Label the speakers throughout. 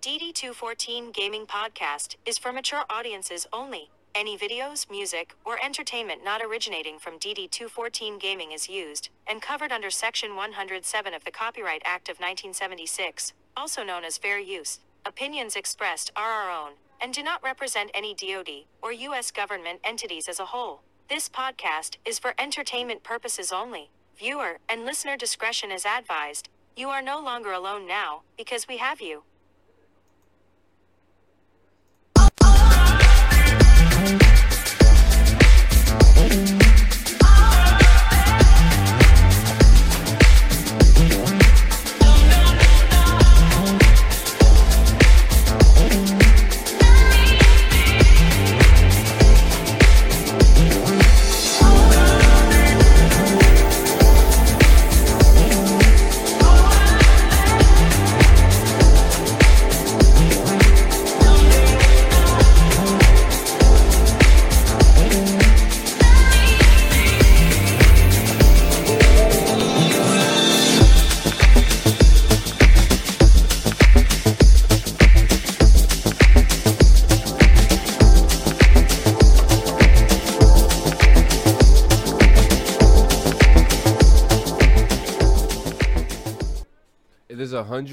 Speaker 1: DD214 Gaming Podcast is for mature audiences only. Any videos, music, or entertainment not originating from DD214 Gaming is used and covered under Section 107 of the Copyright Act of 1976, also known as fair use. Opinions expressed are our own and do not represent any DoD or U.S. government entities as a whole. This podcast is for entertainment purposes only. Viewer and listener discretion is advised. You are no longer alone now because we have you.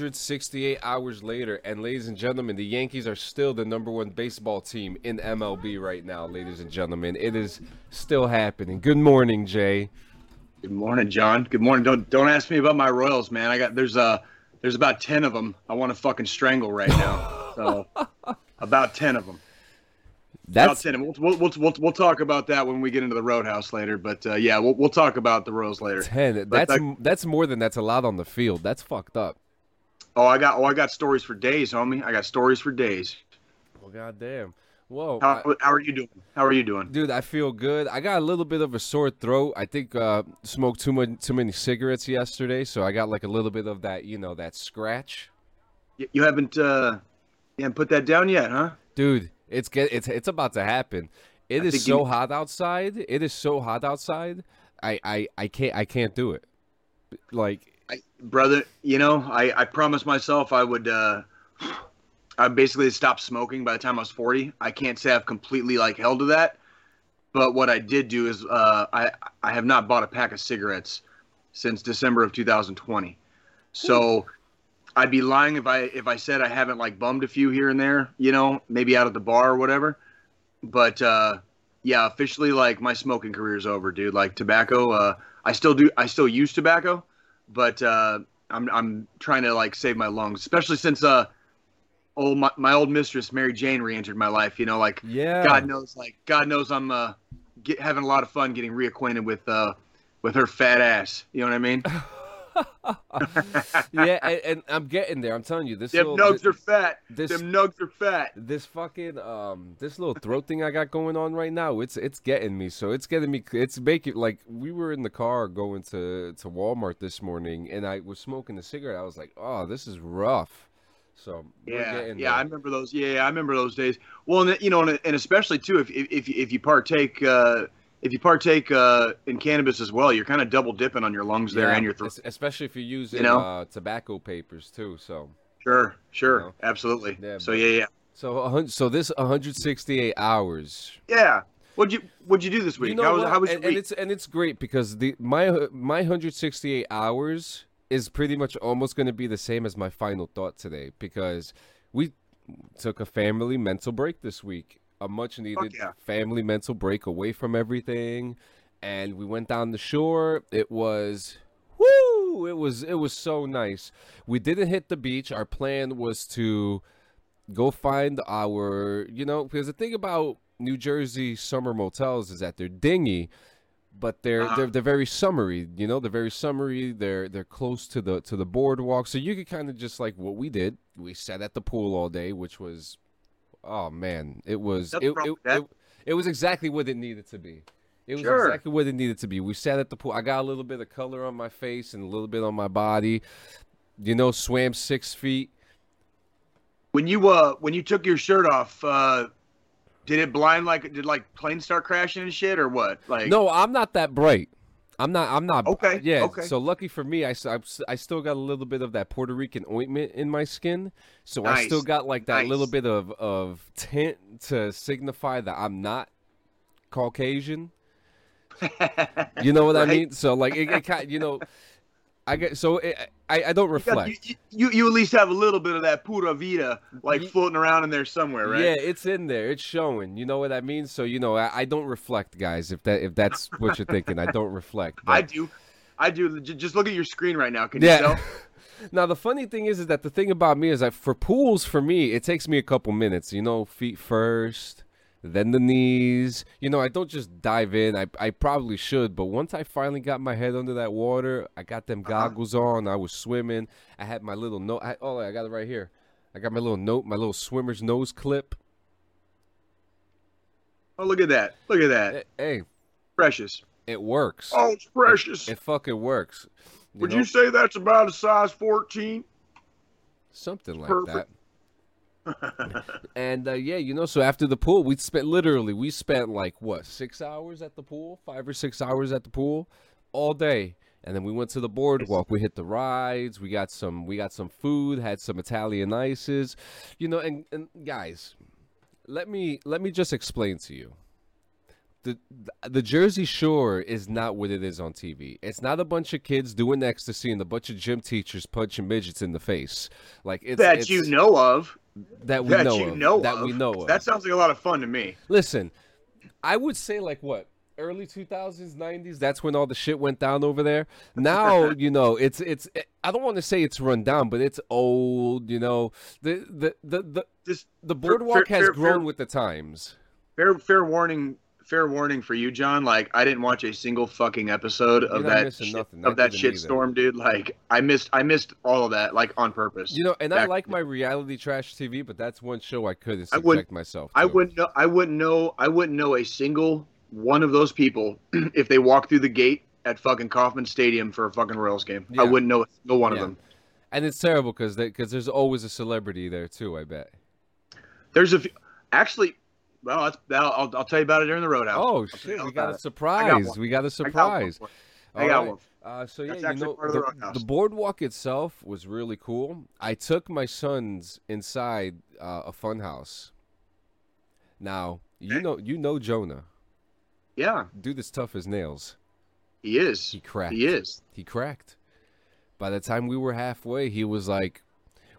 Speaker 2: 168 hours later, and ladies and gentlemen, the Yankees are still the number one baseball team in MLB right now, ladies and gentlemen. It is still happening. Good morning, Jay.
Speaker 3: Good morning, John. Good morning. Don't don't ask me about my Royals, man. I got there's uh there's about ten of them. I want to fucking strangle right now. So about ten of them. About
Speaker 2: That's
Speaker 3: ten. And We'll, we'll, we'll, we'll, we'll talk about that when we get into the Roadhouse later. But uh, yeah, we'll, we'll talk about the Royals later.
Speaker 2: 10.
Speaker 3: But
Speaker 2: That's
Speaker 3: that-
Speaker 2: that's more than that's allowed on the field. That's fucked up.
Speaker 3: Oh, I got oh I got stories for days, homie. I got stories for days.
Speaker 2: Well, goddamn. Whoa.
Speaker 3: How,
Speaker 2: I-
Speaker 3: how are you doing? How are you doing?
Speaker 2: Dude, I feel good. I got a little bit of a sore throat. I think uh, smoked too much, too many cigarettes yesterday, so I got like a little bit of that, you know, that scratch.
Speaker 3: You, you haven't uh you haven't put that down yet, huh?
Speaker 2: Dude, it's get it's it's about to happen. It
Speaker 3: I
Speaker 2: is so
Speaker 3: you-
Speaker 2: hot outside. It is so hot outside. I I I can't I can't do it. Like
Speaker 3: I, brother, you know, I, I promised myself I would uh I basically stopped smoking by the time I was 40. I can't say I've completely like held to that, but what I did do is uh I I have not bought a pack of cigarettes since December of 2020. So I'd be lying if I if I said I haven't like bummed a few here and there, you know, maybe out at the bar or whatever. But uh yeah, officially like my smoking career is over, dude. Like tobacco, uh I still do I still use tobacco, but uh I'm I'm trying to like save my lungs, especially since uh old my, my old mistress Mary Jane re-entered my life, you know, like
Speaker 2: yeah.
Speaker 3: God knows like God knows I'm uh get, having a lot of fun getting reacquainted with uh with her fat ass. You know what I mean?
Speaker 2: yeah, and, and I'm getting there. I'm telling you, this
Speaker 3: Them
Speaker 2: little,
Speaker 3: nugs are fat.
Speaker 2: this-
Speaker 3: Them nugs are fat.
Speaker 2: this fucking um this little throat thing I got going on right now, it's it's getting me. So it's getting me. It's making like we were in the car going to to Walmart this morning, and I was smoking a cigarette. I was like, oh, this is rough. So we're
Speaker 3: Yeah, yeah, I remember those. Yeah, I remember those days. Well, and you know, and, and especially too, if if if you, if you partake uh, if you partake uh, in cannabis as well, you're kind of double dipping on your lungs there
Speaker 2: Yeah,
Speaker 3: and your throat.
Speaker 2: especially if you're using you
Speaker 3: know?
Speaker 2: uh, tobacco papers too. So
Speaker 3: Sure, sure,
Speaker 2: You know?
Speaker 3: absolutely.
Speaker 2: Yeah,
Speaker 3: so yeah, yeah,
Speaker 2: so so this 168 hours.
Speaker 3: yeah. What'd you What'd you do this week?
Speaker 2: You know
Speaker 3: how was? How was
Speaker 2: and, and
Speaker 3: week?
Speaker 2: it's and it's great because the my my 168 hours is pretty much almost going to be the same as my final thought today because we took a family mental break this week, a much needed
Speaker 3: yeah.
Speaker 2: family mental break away from everything, and we went down the shore. It was woo! It was it was so nice. We didn't hit the beach. Our plan was to go find our, you know, because the thing about New Jersey summer motels is that they're dingy, but they're
Speaker 3: Uh-huh.
Speaker 2: they're they're very summery. You know, they're very summery. They're they're close to the to the boardwalk, so you could kind of just like what we did. We sat at the pool all day, which was, oh man, it was it it, it, it was exactly what it needed to be. It was
Speaker 3: Sure.
Speaker 2: exactly what it needed to be. We sat at the pool. I got a little bit of color on my face and a little bit on my body. You know, swam six feet.
Speaker 3: When you uh when you took your shirt off, uh, did it blind like did like planes start crashing and shit or what? Like
Speaker 2: No, I'm not that bright. I'm not. I'm not.
Speaker 3: Okay,
Speaker 2: Yeah.
Speaker 3: okay.
Speaker 2: So lucky for me, I I still got a little bit of that Puerto Rican ointment in my skin, so I still got like that little bit of of tint to signify that I'm not Caucasian. You know what I mean? So like it, it kind, you know, I get so it, I I don't reflect.
Speaker 3: you, you, you at least have a little bit of that pura vida like floating around in there somewhere, right?
Speaker 2: Yeah, it's in there. It's showing. You know what I mean? So you know, I, I don't reflect, guys. If that if that's what you're thinking, I don't reflect.
Speaker 3: I do. I do. J- Just look at your screen right now. Can
Speaker 2: Yeah.
Speaker 3: you tell?
Speaker 2: now the funny thing is, is that the thing about me is that for pools, for me, it takes me a couple minutes. You know, feet first, then the knees. You know, I don't just dive in. I I probably should, but once I finally got my head under that water, I got them
Speaker 3: Uh-huh.
Speaker 2: goggles on. I was swimming. I had my little note. I, oh, I got it right here. I got my little note, my little swimmer's nose clip.
Speaker 3: Oh, look at that. Look at that.
Speaker 2: Hey,
Speaker 3: Precious.
Speaker 2: it works.
Speaker 3: Oh, it's precious.
Speaker 2: It fucking works. You
Speaker 3: Would
Speaker 2: know?
Speaker 3: you say that's about a size 14?
Speaker 2: something like
Speaker 3: Perfect.
Speaker 2: that. And uh, yeah, you know, so after the pool, we spent literally we spent like what six hours at the pool, five or six hours at the pool, all day. And then we went to the boardwalk. We hit the rides. We got some. We got some food. Had some Italian ices, you know. And, and guys, let me let me just explain to you. The, the Jersey Shore is not what it is on TV. It's not a bunch of kids doing ecstasy and a bunch of gym teachers punching midgets in the face. Like it's
Speaker 3: that
Speaker 2: it's,
Speaker 3: you know of.
Speaker 2: That we
Speaker 3: that
Speaker 2: know
Speaker 3: you
Speaker 2: of,
Speaker 3: know
Speaker 2: that
Speaker 3: of.
Speaker 2: we know of.
Speaker 3: That sounds like a lot of fun to me.
Speaker 2: Listen, I would say like what early 2000s 90s that's when all the shit went down over there now you know it's it's i don't want to say it's run down but it's old you know the the the the,
Speaker 3: Just
Speaker 2: the boardwalk
Speaker 3: fair-
Speaker 2: has
Speaker 3: fair-
Speaker 2: grown
Speaker 3: fair-
Speaker 2: with the times
Speaker 3: fair fair warning fair warning for you john like i didn't watch a single fucking episode of that shit,
Speaker 2: nothing. I
Speaker 3: of that shit
Speaker 2: either.
Speaker 3: storm dude like i missed i missed all of that like on purpose
Speaker 2: you know and i like my reality trash tv but that's one show i couldn't
Speaker 3: I
Speaker 2: subject
Speaker 3: wouldn't-
Speaker 2: myself
Speaker 3: i wouldn't know i wouldn't know i wouldn't know a single one of those people if they walked through the gate at fucking Kauffman Stadium for a fucking Royals game.
Speaker 2: Yeah.
Speaker 3: I wouldn't know a single one
Speaker 2: Yeah.
Speaker 3: of them.
Speaker 2: and it's terrible because because there's always a celebrity there too i bet
Speaker 3: There's a few, actually. Well, that's, I'll, I'll, tell you about it during the roadhouse.
Speaker 2: oh shit we got a surprise we got a surprise.
Speaker 3: I got one.
Speaker 2: Uh, so yeah,
Speaker 3: That's
Speaker 2: you know,
Speaker 3: the
Speaker 2: the, the boardwalk itself was really cool. I took my sons inside uh, a fun house. Now you know you know Jonah,
Speaker 3: Yeah,
Speaker 2: dude is tough as nails.
Speaker 3: he is.
Speaker 2: He cracked.
Speaker 3: He is.
Speaker 2: He cracked. By the time we were halfway, he was like,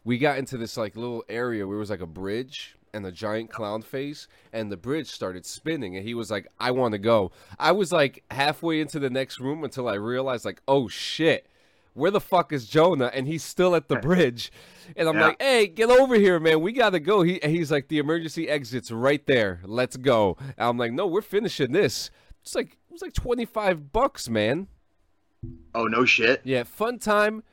Speaker 2: we got into this like little area where it was like a bridge and a giant clown face, and the bridge started spinning, and he was like, I want to go. I was like halfway into the next room until I realized like, oh shit. Where the fuck is Jonah? And he's still at the bridge. And I'm
Speaker 3: Yeah.
Speaker 2: like, hey, get over here, man. We got to go. He, he's like, the emergency exit's right there. Let's go. And I'm like, no, we're finishing this. It's like, it was like 25 bucks, man.
Speaker 3: Oh no shit.
Speaker 2: Yeah, fun time,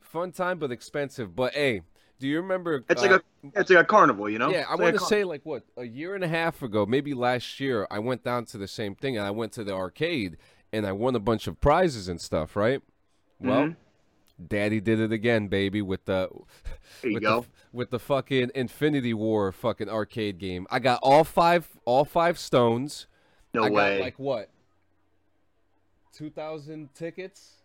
Speaker 2: fun time, but expensive. But hey, do you remember?
Speaker 3: It's
Speaker 2: uh,
Speaker 3: like a it's like a carnival, you know.
Speaker 2: yeah. I
Speaker 3: It's like
Speaker 2: want to say like what a year and a half ago, maybe last year, I went down to the same thing, and I went to the arcade, and I won a bunch of prizes and stuff. Right. Well,
Speaker 3: Mhm.
Speaker 2: Daddy did it again, baby, with the
Speaker 3: There you
Speaker 2: with
Speaker 3: go.
Speaker 2: the with the fucking Infinity War fucking arcade game. I got all five all five stones.
Speaker 3: no
Speaker 2: I
Speaker 3: way.
Speaker 2: like what? 2,000 tickets?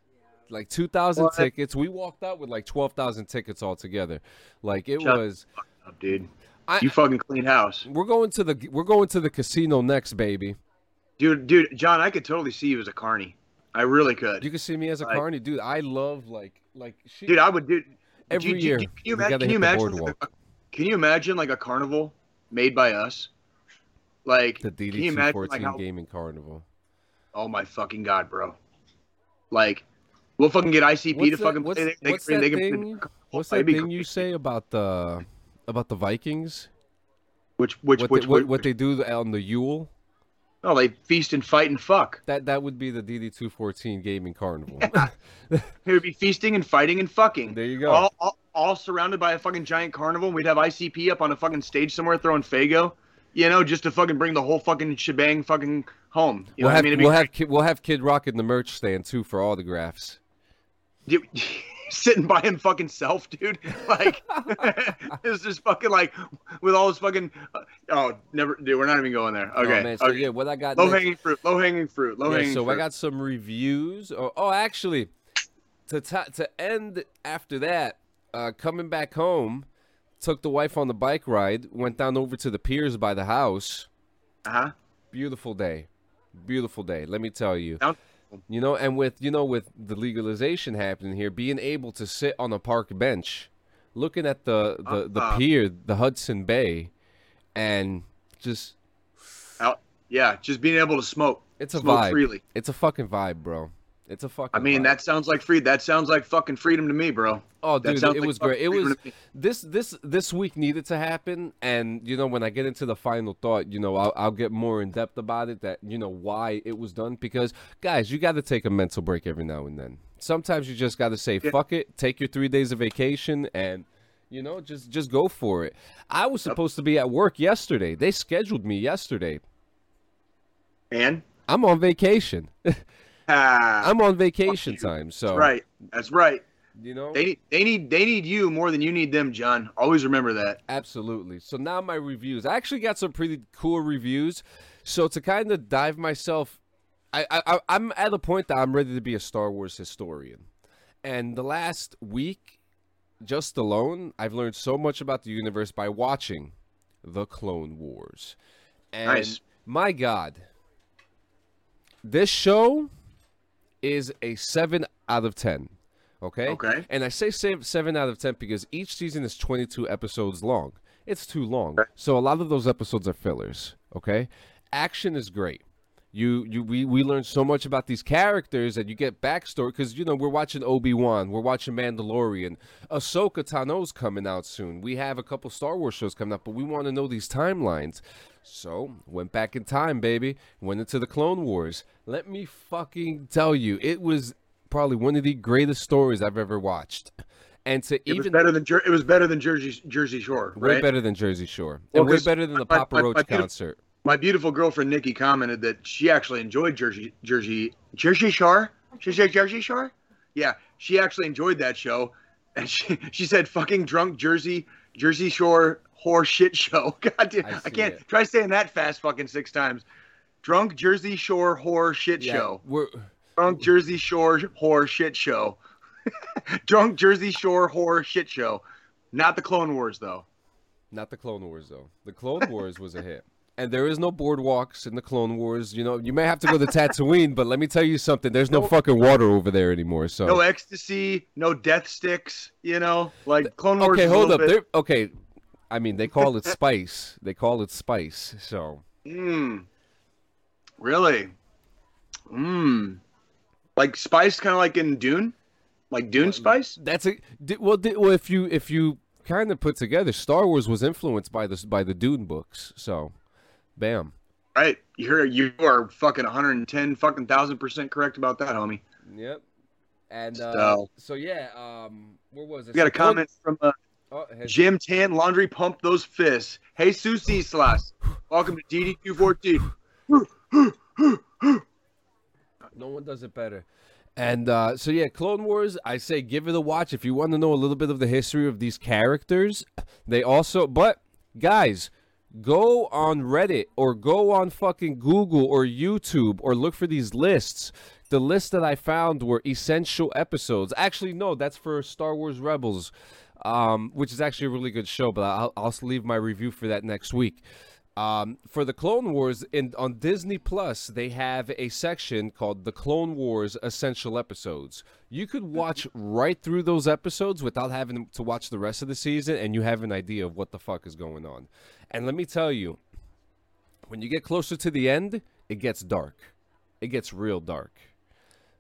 Speaker 2: Like 2,000
Speaker 3: What?
Speaker 2: tickets. We walked out with like 12,000 tickets altogether. Like it
Speaker 3: Shut-
Speaker 2: was
Speaker 3: Up, dude.
Speaker 2: I
Speaker 3: You fucking clean house,
Speaker 2: we're going to the we're going to the casino next, baby.
Speaker 3: dude. Dude, John, I could totally see you as a carny. I really could.
Speaker 2: You could see me as a
Speaker 3: Like-
Speaker 2: carny, dude. I love like like she,
Speaker 3: dude, I would do.
Speaker 2: every
Speaker 3: do
Speaker 2: year.
Speaker 3: do you imagine? Can you imagine? Like a, can you imagine like a carnival made by us? Like,
Speaker 2: The
Speaker 3: can you
Speaker 2: DD
Speaker 3: imagine
Speaker 2: 214
Speaker 3: like how?
Speaker 2: gaming carnival.
Speaker 3: Oh my fucking god, bro! Like, we'll fucking get ICP
Speaker 2: What's
Speaker 3: to
Speaker 2: that-
Speaker 3: fucking
Speaker 2: what's-
Speaker 3: play. They, they,
Speaker 2: what's
Speaker 3: can,
Speaker 2: that
Speaker 3: they
Speaker 2: thing? What's that thing you say about the about the Vikings?
Speaker 3: Which which
Speaker 2: what
Speaker 3: which
Speaker 2: they, what,
Speaker 3: which-
Speaker 2: what they do on the Yule?
Speaker 3: Oh, they feast and fight and fuck.
Speaker 2: That that would be the DD214 gaming carnival.
Speaker 3: It would be feasting and fighting and fucking.
Speaker 2: there you go.
Speaker 3: All, all, all surrounded by a fucking giant carnival. We'd have ICP up on a fucking stage somewhere throwing Faygo, you know, just to fucking bring the whole fucking shebang fucking home. You
Speaker 2: we'll have
Speaker 3: I mean?
Speaker 2: We'll have Kid, we'll have Kid Rock in the merch stand too for autographs.
Speaker 3: Dude, sitting by him fucking self, dude. Like it was just fucking like with all his fucking. Uh, oh, never, dude. We're not even going there.
Speaker 2: Oh,
Speaker 3: Okay.
Speaker 2: man, so
Speaker 3: okay.
Speaker 2: yeah, what I got
Speaker 3: Low
Speaker 2: next-
Speaker 3: hanging fruit. Low hanging fruit. Low
Speaker 2: yeah,
Speaker 3: hanging
Speaker 2: so
Speaker 3: fruit.
Speaker 2: I got some reviews. Oh, oh actually, to ta to end after that, uh, coming back home, took the wife on the bike ride. Went down over to the piers by the house.
Speaker 3: Uh huh.
Speaker 2: Beautiful day, beautiful day. Let me tell you.
Speaker 3: Down-
Speaker 2: You know, and with you know with the legalization happening here, being able to sit on a park bench, looking at the the, the
Speaker 3: Uh-uh.
Speaker 2: pier, the Hudson Bay, and just
Speaker 3: Out. Yeah, just being able to smoke.
Speaker 2: it's a
Speaker 3: smoke
Speaker 2: vibe.
Speaker 3: freely.
Speaker 2: It's a fucking vibe, bro. It's a fucking.
Speaker 3: I mean,
Speaker 2: vibe.
Speaker 3: that sounds like free. That sounds like fucking freedom to me, bro.
Speaker 2: Oh,
Speaker 3: that
Speaker 2: dude, it
Speaker 3: like
Speaker 2: was great. It was this this this week needed to happen, and you know when I get into the final thought, you know I'll, I'll get more in depth about it. That you know why it was done because guys, you got to take a mental break every now and then. Sometimes you just got to say
Speaker 3: Yeah.
Speaker 2: fuck it, take your three days of vacation, and you know just just go for it. I was supposed to be at work yesterday. They scheduled me yesterday.
Speaker 3: And
Speaker 2: I'm on vacation.
Speaker 3: ah,
Speaker 2: I'm on vacation time, so
Speaker 3: that's right. That's right.
Speaker 2: you know
Speaker 3: They need they need they need you more than you need them, John. Always remember that.
Speaker 2: Absolutely. So now my reviews. I actually got some pretty cool reviews. So to kind of dive myself, I, I I- I'm at a point that I'm ready to be a Star Wars historian. And the last week, just alone, I've learned so much about the universe by watching the Clone Wars. And
Speaker 3: Nice.
Speaker 2: my God, this show is a seven out of ten. Okay.
Speaker 3: Okay.
Speaker 2: And I say seven, out of ten because each season is 22 episodes long. It's too long. So a lot of those episodes are fillers. Okay. Action is great. You you we we learn so much about these characters and you get backstory because you know we're watching Obi Wan, we're watching Mandalorian, Ahsoka Tano's coming out soon. We have a couple Star Wars shows coming up, but we want to know these timelines. So went back in time, baby. Went into the Clone Wars. Let me fucking tell you, it was probably one of the greatest stories I've ever watched. And to
Speaker 3: It was
Speaker 2: even
Speaker 3: better than Jer- it was better than Jersey Jersey Shore,
Speaker 2: way better than Jersey Shore,
Speaker 3: Well,
Speaker 2: and way better than the
Speaker 3: my-
Speaker 2: Papa
Speaker 3: my-
Speaker 2: Roach
Speaker 3: my
Speaker 2: concert.
Speaker 3: My beautiful girlfriend Nikki commented that she actually enjoyed Jersey Jersey Jersey Shore. She said Jersey Shore. Yeah, she actually enjoyed that show, and she she said fucking drunk Jersey Jersey Shore whore shit show. God damn,
Speaker 2: I
Speaker 3: I, can't
Speaker 2: it.
Speaker 3: try saying that fast fucking six times. Drunk Jersey Shore whore shit
Speaker 2: Yeah,
Speaker 3: show.
Speaker 2: we're
Speaker 3: Drunk Jersey Shore whore shit show. Drunk Jersey Shore whore shit show. Not the Clone Wars though.
Speaker 2: Not the Clone Wars though. The Clone Wars was a hit. And there is no boardwalks in the Clone Wars. You know, you may have to go to Tatooine, but let me tell you something. There's no
Speaker 3: No-
Speaker 2: fucking water over there anymore. So
Speaker 3: No ecstasy, no death sticks. You know, like Clone Wars.
Speaker 2: okay, hold up. okay, I mean they call it spice. They call it spice. So
Speaker 3: Mmm. Really? Mmm. Like spice, kind of like in Dune, like Dune spice.
Speaker 2: that's a well. well, if you if you kind of put together, Star Wars was influenced by this by the Dune books. So, bam.
Speaker 3: Right? You're you are fucking 110 fucking thousand percent correct about that, homie.
Speaker 2: Yep. And uh,
Speaker 3: So-
Speaker 2: so yeah, um, where was it?
Speaker 3: We got a comment from uh,
Speaker 2: Oh, has-
Speaker 3: Jim Tan. Laundry pump those fists. Hey, Susie Slas. Welcome to DD214.
Speaker 2: No one does it better. And uh, so yeah, Clone Wars. I say give it a watch if you want to know a little bit of the history of these characters. They also, but guys, go on Reddit or go on fucking Google or YouTube or look for these lists. The lists that I found were essential episodes. Actually, no, that's for Star Wars Rebels, um, which is actually a really good show. But I'll, I'll leave my review for that next week. Um, for the Clone Wars in on Disney Plus, they have a section called the Clone Wars Essential Episodes. You could watch right through those episodes without having to watch the rest of the season, and you have an idea of what the fuck is going on. And let me tell you, when you get closer to the end, it gets dark. It gets real dark.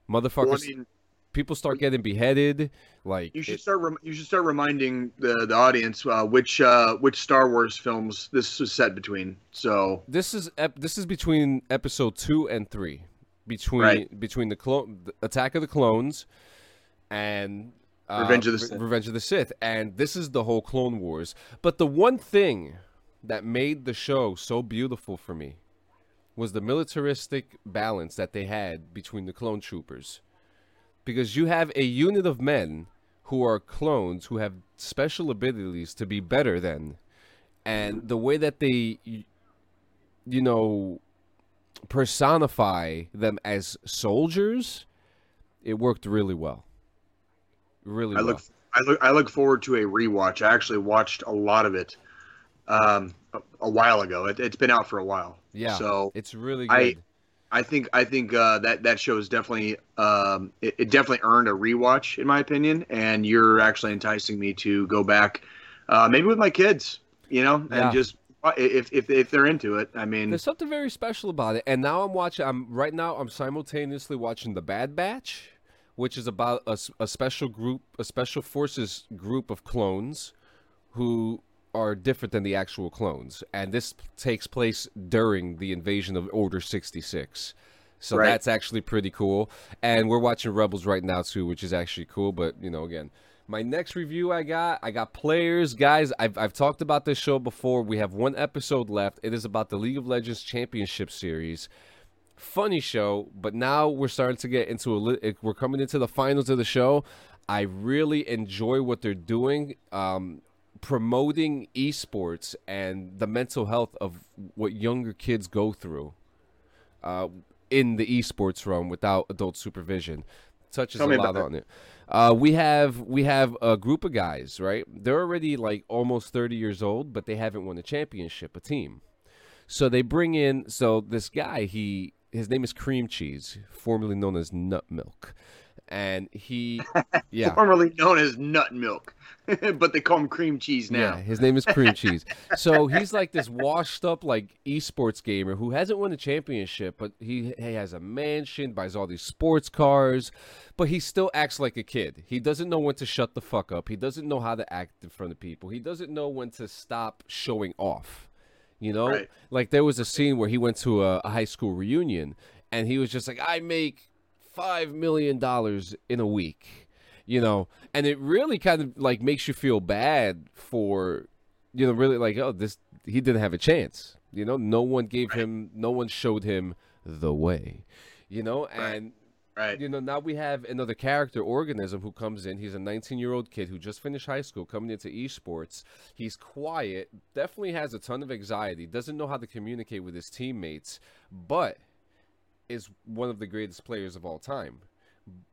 Speaker 2: Motherfuckers, people start getting beheaded. Like
Speaker 3: you should
Speaker 2: it-
Speaker 3: start. Rem- you should start reminding the the audience uh, which uh, which Star Wars films this was set between. So
Speaker 2: this is ep- this is between episode two and three, between
Speaker 3: Right.
Speaker 2: between the clone the Attack of the Clones and uh,
Speaker 3: Revenge of the
Speaker 2: Re- Revenge of the Sith, and this is the whole Clone Wars. But the one thing that made the show so beautiful for me was the militaristic balance that they had between the clone troopers, because you have a unit of men who are clones who have special abilities to be better than, and the way that they, you know, personify them as soldiers, it worked really well. Really
Speaker 3: I
Speaker 2: well.
Speaker 3: look, I look, I look forward to a rewatch. I actually watched a lot of it um, a, a while ago. It, it's been out for a while.
Speaker 2: yeah,
Speaker 3: So
Speaker 2: it's really good.
Speaker 3: I- I think I think uh, that that show is definitely um, it, it definitely earned a rewatch in my opinion. And you're actually enticing me to go back, uh, maybe with my kids, you know,
Speaker 2: Yeah.
Speaker 3: and just uh, if if if they're into it. I mean,
Speaker 2: There's something very special about it. And now I'm watching. I'm right now. I'm simultaneously watching The Bad Batch, which is about a special group, a special forces group of clones, who are different than the actual clones. And this takes place during the invasion of Order 66. So
Speaker 3: Right.
Speaker 2: that's actually pretty cool. And we're watching Rebels right now too, which is actually cool. But you know, again, my next review I got, I got players, guys. I've I've talked about this show before. We have one episode left. It is about the League of Legends Championship Series. Funny show, but now we're starting to get into a. Li- we're coming into the finals of the show. I really enjoy what they're doing. Um, promoting esports and the mental health of what younger kids go through uh, in the esports realm without adult supervision. Touches
Speaker 3: Tell
Speaker 2: a lot on it. Uh, we have we have a group of guys, right? They're already like almost thirty years old, but they haven't won a championship, a team. So they bring in so this guy, he his name is Cream Cheese, formerly known as Nut Milk, and he, yeah,
Speaker 3: formerly known as nut milk, but they call him cream cheese now.
Speaker 2: Yeah, his name is Cream Cheese. So he's like this washed up like esports gamer who hasn't won a championship, but he, he has a mansion, buys all these sports cars, but he still acts like a kid. He doesn't know when to shut the fuck up. He doesn't know how to act in front of people. He doesn't know when to stop showing off. You know,
Speaker 3: Right.
Speaker 2: like there was a scene where he went to a, a high school reunion and he was just like, I make five million dollars in a week you know? And it really kind of like makes you feel bad for you know really like oh this he didn't have a chance you know? No one gave him no one showed him the way you know?
Speaker 3: Right.
Speaker 2: and
Speaker 3: Right.
Speaker 2: you know now we have another character Organizm who comes in. He's a 19 year old kid who just finished high school coming into esports. He's quiet definitely has a ton of anxiety doesn't know how to communicate with his teammates but is one of the greatest players of all time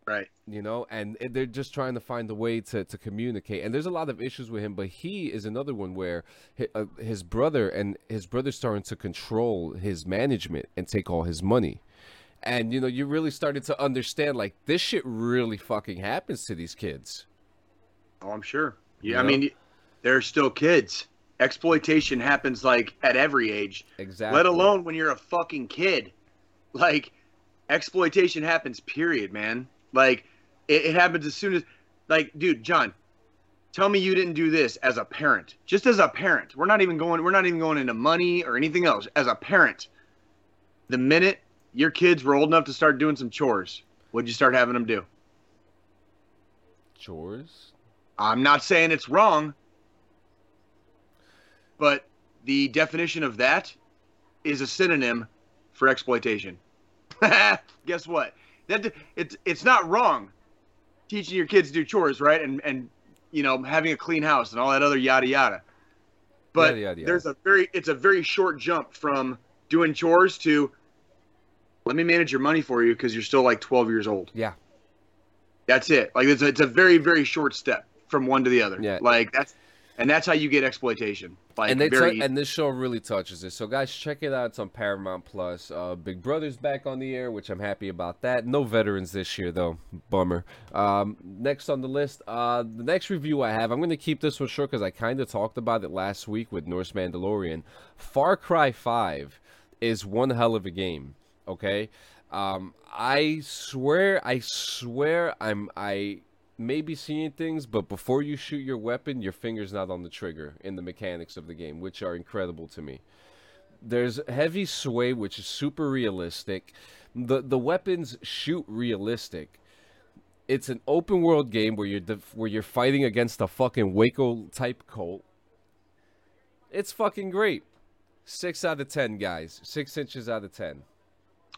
Speaker 3: Right.
Speaker 2: you know and they're just trying to find a way to, to communicate and there's a lot of issues with him but he is another one where his, uh, brother and his brother's starting to control his management and take all his money and you know you really started to understand like this shit really fucking happens to these kids
Speaker 3: Oh, I'm sure. Yeah,
Speaker 2: You
Speaker 3: I mean, they're still kids. Exploitation happens like at every age,
Speaker 2: exactly
Speaker 3: let alone when you're a fucking kid. Like, exploitation happens. Period, man. Like, it, it happens as soon as, like, dude, John, tell me you didn't do this as a parent. Just as a parent. We're not even going. We're not even going into money or anything else. As a parent, the minute your kids were old enough to start doing some chores, what'd you start having them do?
Speaker 2: chores
Speaker 3: I'm not saying it's wrong, but the definition of that is a synonym for exploitation. Guess what? That it's it's not wrong teaching your kids to do chores, right? And and you know having a clean house and all that other yada yada. But
Speaker 2: Yada, yada, yada.
Speaker 3: there's a very it's a very short jump from doing chores to let me manage your money for you because you're still like 12 years old.
Speaker 2: yeah
Speaker 3: That's it. Like it's a, it's a very very short step from one to the other.
Speaker 2: Yeah.
Speaker 3: Like that's and that's how you get exploitation. Like
Speaker 2: and they
Speaker 3: very
Speaker 2: tou- and this show really touches it. So guys, check it out. It's on Paramount Plus. Uh, Big Brother's back on the air, which I'm happy about that. No veterans this year though. Bummer. Um, next on the list, uh, the next review I have, I'm going to keep this one short because I kind of talked about it last week with Norse Mandalorian. Far Cry Five is one hell of a game. Okay. Um, I swear, I swear, I'm I may be seeing things, but before you shoot your weapon, your finger's not on the trigger in the mechanics of the game, which are incredible to me. There's heavy sway, which is super realistic. The the weapons shoot realistic. It's an open world game where you're def- where you're fighting against a fucking Waco type cult. It's fucking great. Six out of ten, guys. Six inches out of ten.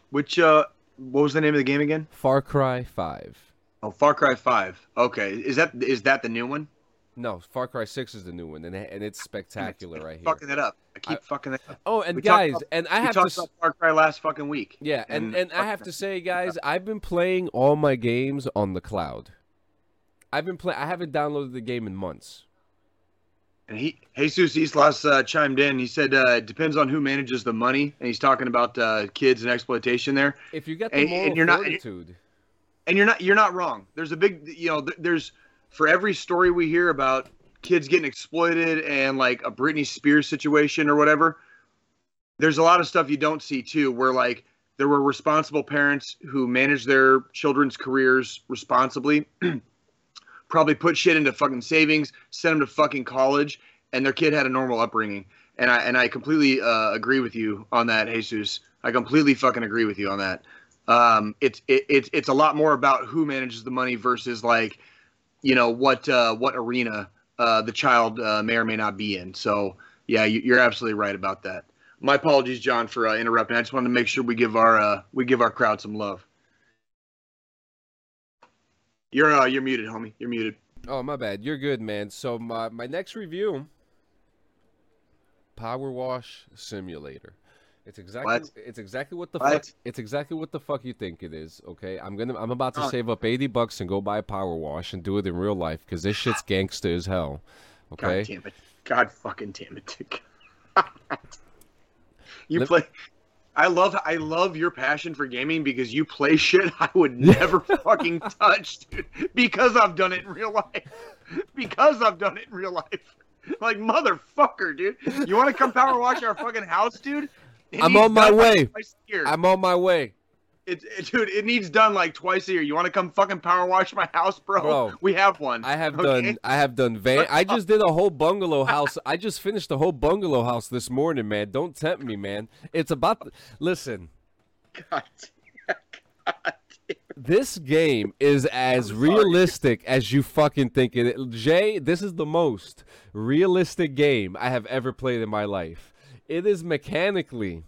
Speaker 3: which uh what was the name of the game again?
Speaker 2: Far Cry Five.
Speaker 3: Oh, Far Cry Five. Okay, is that is that the new one?
Speaker 2: No, Far Cry Six is the new one, and and it's spectacular right here.
Speaker 3: Fucking it up. I keep
Speaker 2: I-
Speaker 3: fucking it up.
Speaker 2: Oh, and
Speaker 3: We
Speaker 2: guys,
Speaker 3: about-
Speaker 2: and I have to.
Speaker 3: talked
Speaker 2: s-
Speaker 3: about Far Cry last fucking week.
Speaker 2: Yeah, and, and, I have to say, guys, I've been playing all my games on the cloud. I've been playing. I haven't downloaded the game in months.
Speaker 3: And he Jesus Islas uh, chimed in. He said uh, it depends on who manages the money, and he's talking about uh, kids and exploitation there.
Speaker 2: If you get the
Speaker 3: And-
Speaker 2: moral
Speaker 3: and you're not-
Speaker 2: fortitude,
Speaker 3: And you're not you're not wrong. There's a big you know there's for every story we hear about kids getting exploited and like a Britney Spears situation or whatever. There's a lot of stuff you don't see too, where like there were responsible parents who managed their children's careers responsibly, probably put shit into fucking savings, sent them to fucking college, and their kid had a normal upbringing. And I and I completely uh, agree with you on that, Jesus. I completely fucking agree with you on that. Um, it's it, it's it's a lot more about who manages the money versus like, you know what uh, what arena uh, the child uh, may or may not be in. So yeah, you, you're absolutely right about that. My apologies, John, for uh, interrupting. I just wanted to make sure we give our uh, we give our crowd some love. You're uh, you're muted, homie. You're muted.
Speaker 2: oh my bad, you're good, man. So my my next review, Power Wash Simulator. It's exactly
Speaker 3: What?
Speaker 2: it's exactly what the
Speaker 3: What?
Speaker 2: fuck it's exactly what the fuck you think it is. Okay, I'm gonna I'm about to
Speaker 3: Oh.
Speaker 2: save up eighty bucks and go buy a Power Wash and do it in real life because this shit's gangsta as hell. Okay.
Speaker 3: God damn it. God fucking damn it. you
Speaker 2: Let-
Speaker 3: play I love I love your passion for gaming because you play shit I would never fucking touch, dude. Because I've done it in real life. Because I've done it in real life. Like motherfucker, dude. You want to come power wash our fucking house, dude?
Speaker 2: I'm on my
Speaker 3: like,
Speaker 2: way.
Speaker 3: year.
Speaker 2: I'm on my way.
Speaker 3: It, it- dude, it needs done like twice a year. You want to come fucking power wash my house, bro?
Speaker 2: Bro,
Speaker 3: we have one.
Speaker 2: I have
Speaker 3: okay?
Speaker 2: done I have done van I just did a whole bungalow house. I just finished a whole bungalow house this morning, man. Don't tempt me, man. It's about the, listen.
Speaker 3: God
Speaker 2: This game is as realistic as you fucking think it. Jay, this is the most realistic game I have ever played in my life. It is mechanically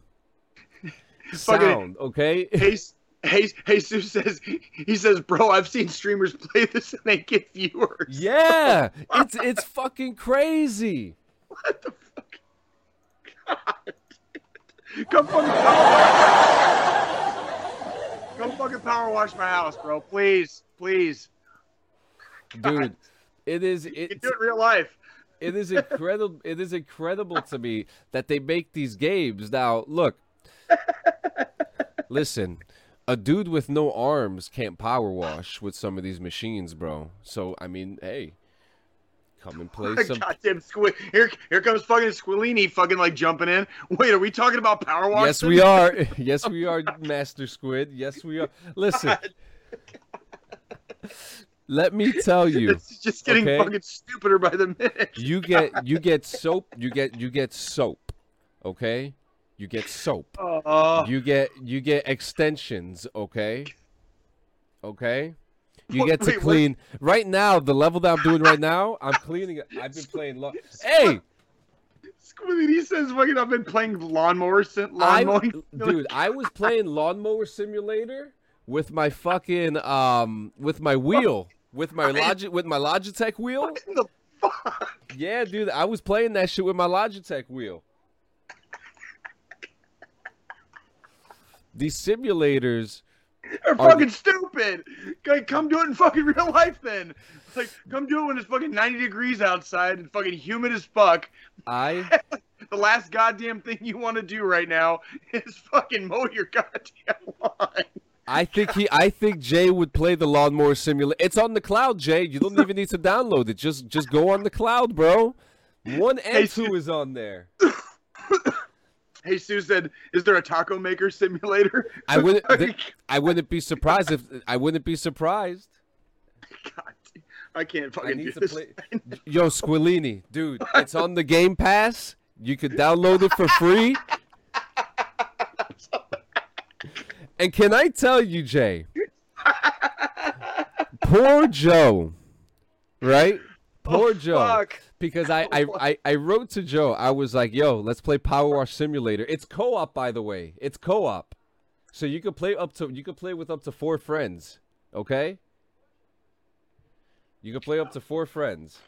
Speaker 2: sound, okay?
Speaker 3: Hey, hey, Jesus says he says, bro, I've seen streamers play this and they get viewers.
Speaker 2: Yeah, it's it's fucking crazy.
Speaker 3: What the fuck? God. Come fucking power wash. Come fucking power wash my house, bro. Please, please.
Speaker 2: Dude, it is
Speaker 3: You
Speaker 2: it,
Speaker 3: do it in real life.
Speaker 2: It is incredible it is incredible to me that they make these games. Now, look. Listen, a dude with no arms can't power wash with some of these machines, bro. So, I mean, hey, come and play some
Speaker 3: Goddamn squid. Here, here comes fucking Squillini fucking like jumping in. Wait, are we talking about power wash?
Speaker 2: Yes, we are. Yes, we are, Master Squid. Yes, we are. Listen, let me tell you.
Speaker 3: It's just getting
Speaker 2: okay?
Speaker 3: fucking stupider by the minute.
Speaker 2: You get you get soap. You get you get soap. Okay, you get soap.
Speaker 3: Oh,
Speaker 2: You get you get extensions. Okay. Okay. You get to
Speaker 3: Wait,
Speaker 2: clean. Right now, the level that I'm doing right now, I'm cleaning. it. I've been playing. Lo- hey,
Speaker 3: Squillini says fucking I've been playing lawnmower since
Speaker 2: I,
Speaker 3: lawn mowing.
Speaker 2: dude, I was playing lawnmower simulator with my fucking um with my wheel with my logic with my Logitech wheel.
Speaker 3: What in the fuck?
Speaker 2: Yeah, dude, I was playing that shit with my Logitech wheel. These simulators, Are-
Speaker 3: fucking stupid. Okay, come do it in fucking real life then. Like, come do it when it's fucking 90 degrees outside and fucking humid as fuck.
Speaker 2: I
Speaker 3: The last goddamn thing you want to do right now is fucking mow your goddamn lawn.
Speaker 2: I think he I think Jay would play the lawnmower simulator. It's on the cloud, Jay. You don't even need to download it. Just just go on the cloud, bro. One
Speaker 3: Hey,
Speaker 2: and two is on there.
Speaker 3: Hey, Sue said, "Is there a taco maker simulator?"
Speaker 2: I wouldn't th- I wouldn't be surprised if I wouldn't be surprised.
Speaker 3: God, I can't
Speaker 2: I
Speaker 3: fucking do
Speaker 2: need to
Speaker 3: this.
Speaker 2: play Yo, Squillini, dude, it's on the Game Pass. You could download it for free. And can I tell you, Jay? Poor Joe, right? Poor
Speaker 3: Oh,
Speaker 2: Joe.
Speaker 3: fuck.
Speaker 2: Because I, I, I, I wrote to Joe. I was like, "Yo, let's play Power Wash Simulator." It's co-op, by the way. It's co-op, so you could play up to you could play with up to four friends. Okay. You can play up to four friends.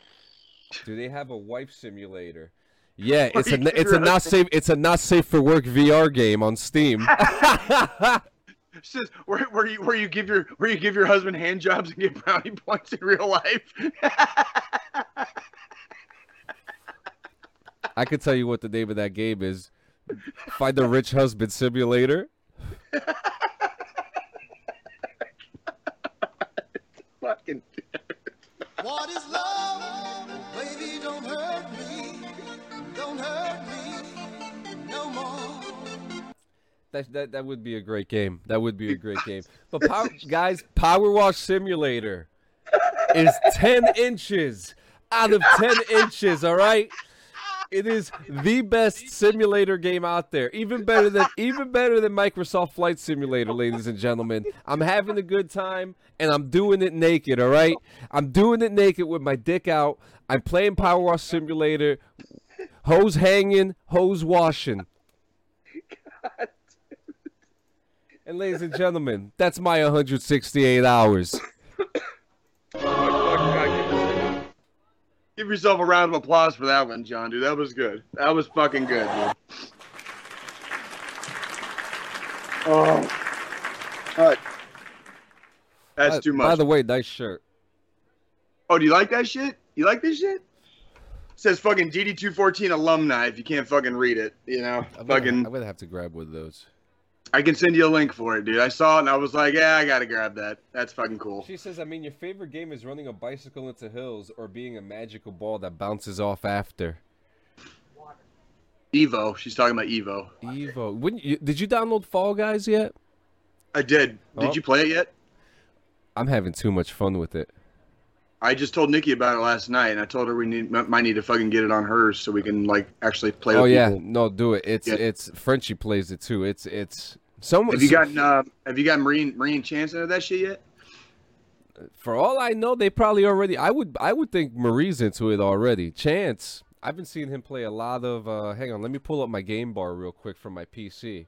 Speaker 2: Do they have a wife simulator? Yeah, it's a it's a not safe it's a not safe for work VR game on Steam.
Speaker 3: It says where, where you where you give your where you give your husband hand jobs and get brownie points in real life.
Speaker 2: I could tell you what the name of that game is. Find the rich husband simulator.
Speaker 3: Fucking
Speaker 4: What is love? Baby, don't hurt me. Don't hurt me no more.
Speaker 2: That, that that would be a great game. That would be a great game. But power, guys, Power Wash Simulator is 10 inches out of 10 inches, all right? It is the best simulator game out there. Even better than even better than Microsoft Flight Simulator, ladies and gentlemen. I'm having a good time and I'm doing it naked, all right? I'm doing it naked with my dick out. I'm playing Power Wash Simulator. Hose hanging, hose washing. And ladies and gentlemen, that's my 168 hours.
Speaker 3: Give yourself a round of applause for that one, John, dude. That was good. That was fucking good, dude. Oh. That's
Speaker 2: By-
Speaker 3: too much.
Speaker 2: By the way, nice shirt.
Speaker 3: oh, do you like that shit? You like this shit? says fucking DD214 alumni if you can't fucking read it, you know?
Speaker 2: I'm gonna,
Speaker 3: fucking
Speaker 2: I'm gonna have to grab one of those.
Speaker 3: I can send you a link for it, dude. I saw it and I was like, yeah, I gotta grab that. That's fucking cool.
Speaker 2: She says, I mean, your favorite game is running a bicycle into hills or being a magical ball that bounces off after.
Speaker 3: Evo. She's talking about Evo.
Speaker 2: Evo. When you, did you download Fall Guys yet?
Speaker 3: I did. Did
Speaker 2: Oh.
Speaker 3: you play it yet?
Speaker 2: I'm having too much fun with it.
Speaker 3: I just told Nikki about it last night, and I told her we need might need to fucking get it on hers so we can like actually play.
Speaker 2: Oh
Speaker 3: with
Speaker 2: yeah,
Speaker 3: people.
Speaker 2: no, do it. It's
Speaker 3: Yeah.
Speaker 2: it's Frenchie plays it too. It's it's so
Speaker 3: Have you gotten uh, Have you gotten Marine Marine Chance into that shit yet?
Speaker 2: For all I know, they probably already. I would I would think Marie's into it already. Chance. I've been seeing him play a lot of. uh Hang on, let me pull up my game bar real quick from my PC.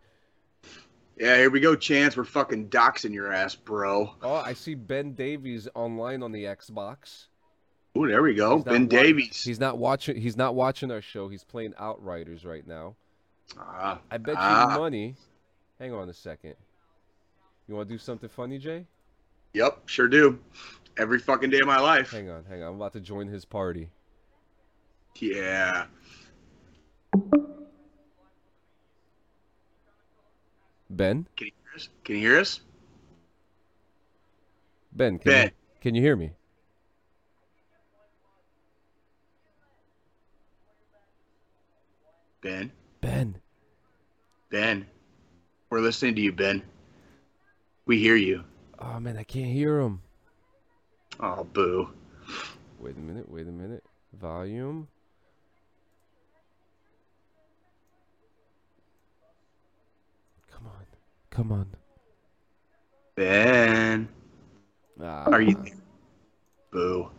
Speaker 3: Yeah, here we go, Chance. We're fucking doxing your ass, bro.
Speaker 2: Oh, I see Ben Davies online on the Xbox.
Speaker 3: Oh, there we go. Ben
Speaker 2: wa-
Speaker 3: Davies.
Speaker 2: He's not watching. He's not watching our show. He's playing Outriders right now.
Speaker 3: Ah,
Speaker 2: I bet
Speaker 3: Ah.
Speaker 2: you money. Hang on a second. You want to do something funny, Jay?
Speaker 3: yep, sure do. Every fucking day of my life.
Speaker 2: Hang on, hang on. I'm about to join his party.
Speaker 3: Yeah.
Speaker 2: Ben,
Speaker 3: Can you hear us? Can you hear us?
Speaker 2: Ben, can
Speaker 3: Ben.
Speaker 2: you can you hear me?
Speaker 3: Ben.
Speaker 2: Ben,
Speaker 3: Ben. We're listening to you, Ben. We hear you.
Speaker 2: oh man, I can't hear him.
Speaker 3: Oh, boo.
Speaker 2: Wait a minute. Wait a minute. Volume. Come on, come on.
Speaker 3: Ben.
Speaker 2: Ah,
Speaker 3: Are you there? Boo.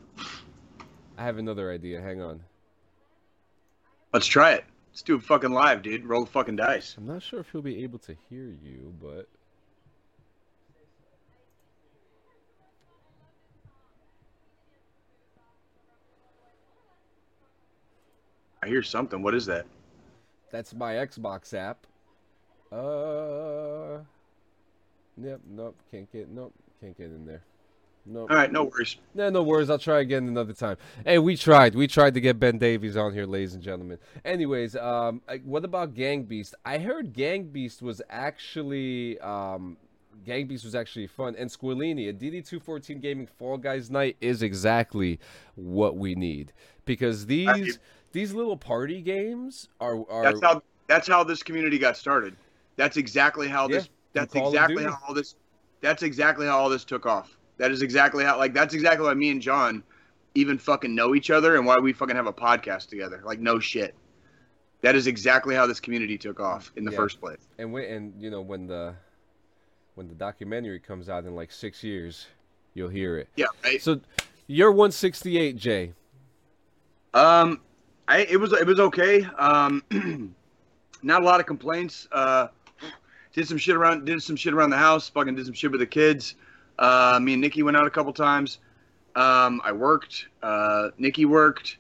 Speaker 2: I have another idea. Hang on.
Speaker 3: Let's try it. Let's do it fucking live, dude. Roll the fucking dice.
Speaker 2: I'm not sure if he'll be able to hear you, but
Speaker 3: I hear something. What is that?
Speaker 2: that's my Xbox app. Uh. Yep. Nope. Can't get. Nope. Can't get in there. Nope.
Speaker 3: All right, no worries.
Speaker 2: No, no worries. I'll try again another time. Hey, we tried. We tried to get Ben Davies on here, ladies and gentlemen. Anyways, um, what about Gang Beast? I heard Gang Beast was actually, um, Gang Beast was actually fun. And Squillini, a DD214 Gaming Fall Guys night is exactly what we need because these these little party games are are
Speaker 3: That's how that's how this community got started. That's exactly how this
Speaker 2: Yeah,
Speaker 3: that's exactly how all this that's exactly how all this took off. That is exactly how like that's exactly why me and John even fucking know each other and why we fucking have a podcast together. Like no shit. That is exactly how this community took off in the
Speaker 2: Yeah.
Speaker 3: first place.
Speaker 2: and when and you know when the when the documentary comes out in like six years, you'll hear it.
Speaker 3: Yeah, right.
Speaker 2: So you're 168, Jay.
Speaker 3: Um, I it was it was okay. Um, not a lot of complaints. Uh, did some shit around did some shit around the house. Fucking did some shit with the kids. Uh, me and Nikki went out a couple times. Um, I worked. Uh, Nikki worked,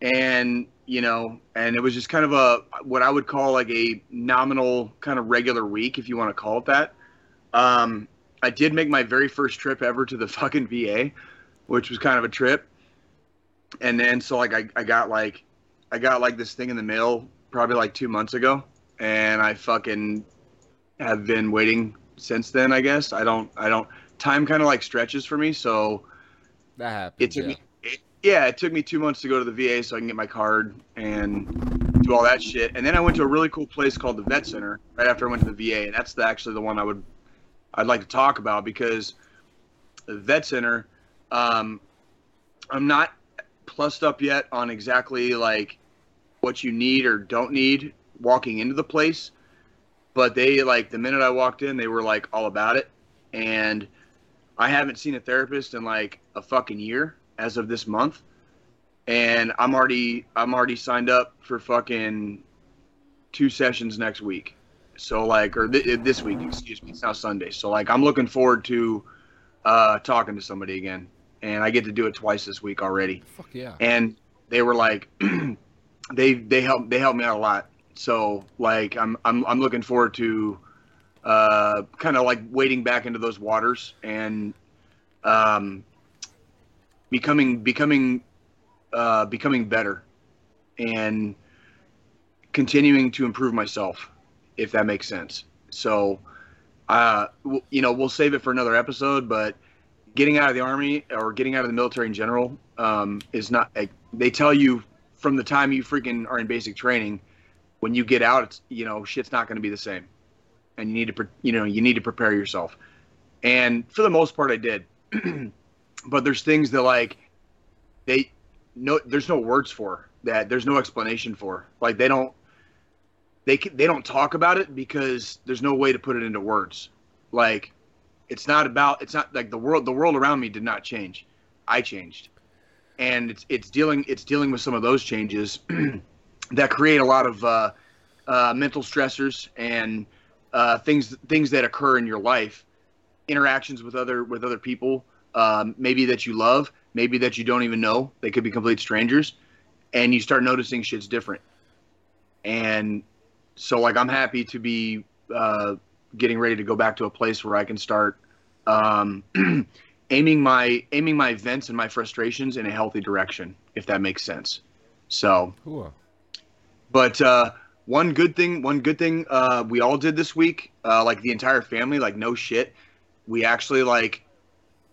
Speaker 3: and you know, and it was just kind of a what I would call like a nominal kind of regular week, if you want to call it that. Um, I did make my very first trip ever to the fucking VA, which was kind of a trip. And then so like I, I got like I got like this thing in the mail probably like two months ago, and I fucking have been waiting since then. I guess I don't I don't time kind of like stretches for me, so
Speaker 2: That happens.
Speaker 3: it took
Speaker 2: yeah.
Speaker 3: me it, yeah it took me two months to go to the va so i can get my card and do all that shit and then i went to a really cool place called the vet center right after i went to the va and that's the, actually the one i would i'd like to talk about because the vet center um, i'm not plussed up yet on exactly like what you need or don't need walking into the place but they like the minute i walked in they were like all about it and I haven't seen a therapist in like a fucking year as of this month, and I'm already I'm already signed up for fucking two sessions next week. So like, or th- this week, excuse me. It's now Sunday. So like, I'm looking forward to uh, talking to somebody again, and I get to do it twice this week already.
Speaker 2: Fuck yeah.
Speaker 3: And they were like, they they help they helped me out a lot. So like, I'm I'm I'm looking forward to uh, kind of like wading back into those waters and um, becoming becoming uh, becoming better and continuing to improve myself, if that makes sense. So, uh, w- you know, we'll save it for another episode, but getting out of the army or getting out of the military in general um, is not. Like, they tell you from the time you freaking are in basic training, when you get out, it's you know shit's not going to be the same. And you need to you know you need to prepare yourself. And for the most part i did. But there's things that like they no there's no words for that. There's no explanation for. Like they don't they they don't talk about it because there's no way to put it into words. Like it's not about it's not like the world the world around me did not change. I changed. And it's it's dealing it's dealing with some of those changes that create a lot of uh, uh, mental stressors and uh, things things that occur in your life, interactions with other with other people, um, maybe that you love, maybe that you don't even know. They could be complete strangers, and you start noticing shit's different. And so, like, I'm happy to be uh, getting ready to go back to a place where I can start um, aiming my aiming my events and my frustrations in a healthy direction, if that makes sense. So,
Speaker 2: Cool.
Speaker 3: But uh, one good thing, one good thing uh, we all did this week, uh, like the entire family, like no shit, we actually like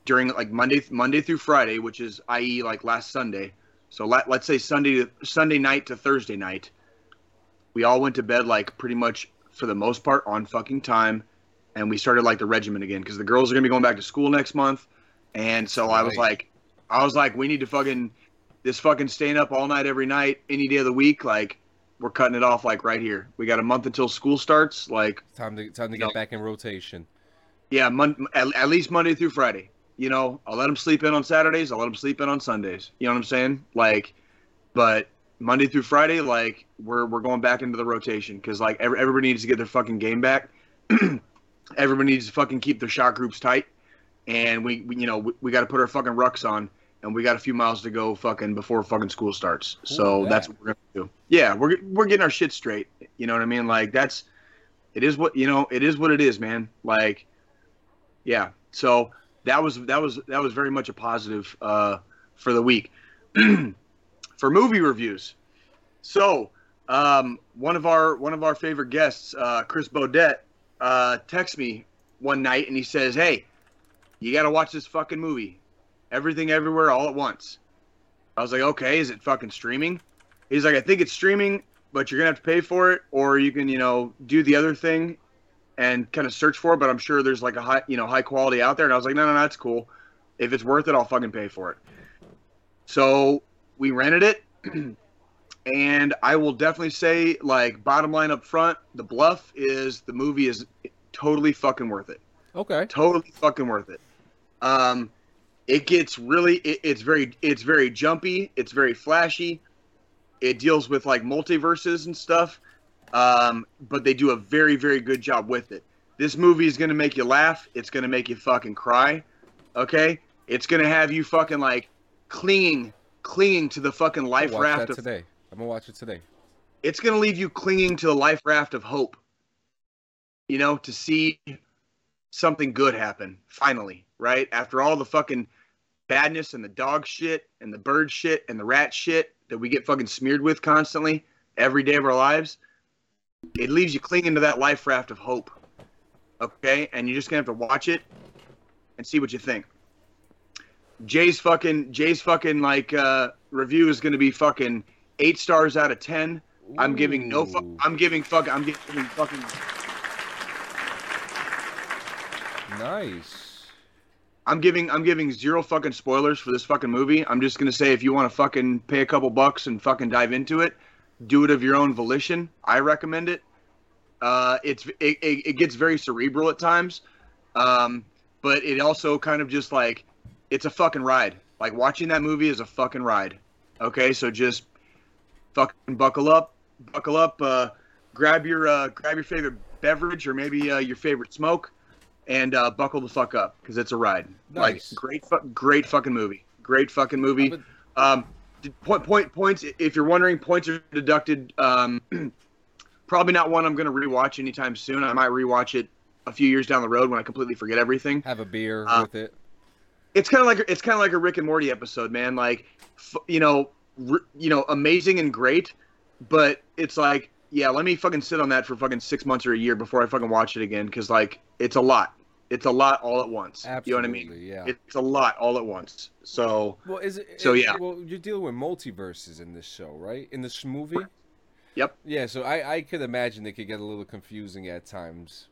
Speaker 3: during like Monday, Monday through Friday, which is i.e. like last Sunday. So let, let's say Sunday, Sunday night to Thursday night, we all went to bed like pretty much for the most part on fucking time, and we started like the regimen again because the girls are gonna be going back to school next month, and so I was like, I was like, we need to fucking this fucking staying up all night every night any day of the week like we're cutting it off like right here. We got a month until school starts like
Speaker 2: Time to time to get back in rotation.
Speaker 3: yeah mon- at, at least monday through friday. You know i'll let them sleep in on saturdays i'll let them sleep in on sundays. You know what i'm saying? Like but monday through friday like we're, we're going back into the rotation because like every, everybody needs to get their fucking game back. Everybody needs to fucking keep their shot groups tight. And we, we you know we, we got to put our fucking rucks on and we got a few miles to go fucking before fucking school starts. So
Speaker 2: Ooh,
Speaker 3: that's what we're gonna do yeah we're, we're getting our shit straight. You know what i mean? Like that's it is what you know it is what it is man. Like yeah. So that was that was that was very much a positive uh for the week. For movie reviews. So um one of our one of our favorite guests uh chris baudet uh texts me one night and he says hey you gotta watch this fucking movie. Everything everywhere all at once. I was like okay is it fucking streaming he's like i think it's streaming but you're gonna have to pay for it or you can you know do the other thing and kind of search for it but i'm sure there's like a high you know high quality out there. And i was like no no no that's cool. If it's worth it i'll fucking pay for it. So we rented it and i will definitely say like bottom line up front the bluff is the movie is totally fucking worth it.
Speaker 2: Okay.
Speaker 3: totally fucking worth it. Um it gets really it, it's very it's very jumpy it's very flashy it deals with like multiverses and stuff um but they do a very very good job with it this movie is going to make you laugh it's going to make you fucking cry okay It's gonna have you fucking like clinging, clinging to the fucking life
Speaker 2: watch
Speaker 3: raft
Speaker 2: that
Speaker 3: of.
Speaker 2: today. I'm gonna watch it today.
Speaker 3: It's gonna leave you clinging to the life raft of hope. You know, to see something good happen finally, right? After all the fucking badness and the dog shit and the bird shit and the rat shit that we get fucking smeared with constantly every day of our lives, it leaves you clinging to that life raft of hope. Okay? And you're just gonna have to watch it and see what you think. Jay's fucking Jay's fucking like uh review is gonna be fucking eight stars out of ten. I'm giving no fu-
Speaker 2: Ooh,
Speaker 3: I'm giving fuck I'm giving fucking
Speaker 2: nice.
Speaker 3: I'm giving I'm giving zero fucking spoilers for this fucking movie. I'm just gonna say if you want to fucking pay a couple bucks and fucking dive into it, do it of your own volition. I recommend it. Uh, it's it, it, it gets very cerebral at times, um, but it also kind of just like it's a fucking ride. Like watching that movie is a fucking ride. Okay, so just fucking buckle up, buckle up, uh, grab your uh, grab your favorite beverage or maybe uh, your favorite smoke, and uh, buckle the fuck up because it's a ride.
Speaker 2: Nice.
Speaker 3: Like great, fu- great fucking movie. Great fucking movie. Um, point, point, points. If you're wondering, points are deducted. Um, probably not one I'm going to rewatch anytime soon. I might rewatch it a few years down the road when I completely forget everything.
Speaker 2: Have a beer
Speaker 3: Uh,
Speaker 2: with it.
Speaker 3: It's kind of like it's kind of like a Rick and Morty episode, man. Like, f- you know, r- you know, amazing and great, but it's like, yeah, let me fucking sit on that for fucking six months or a year before I fucking watch it again, because like, it's a lot. It's a lot all at once.
Speaker 2: Absolutely,
Speaker 3: You know what I mean?
Speaker 2: yeah.
Speaker 3: It's a lot all at once. So
Speaker 2: Well, is it?
Speaker 3: so, yeah.
Speaker 2: Well, you're dealing with multiverses in this show, right? In this movie.
Speaker 3: Yep.
Speaker 2: Yeah, so I I could imagine it could get a little confusing at times.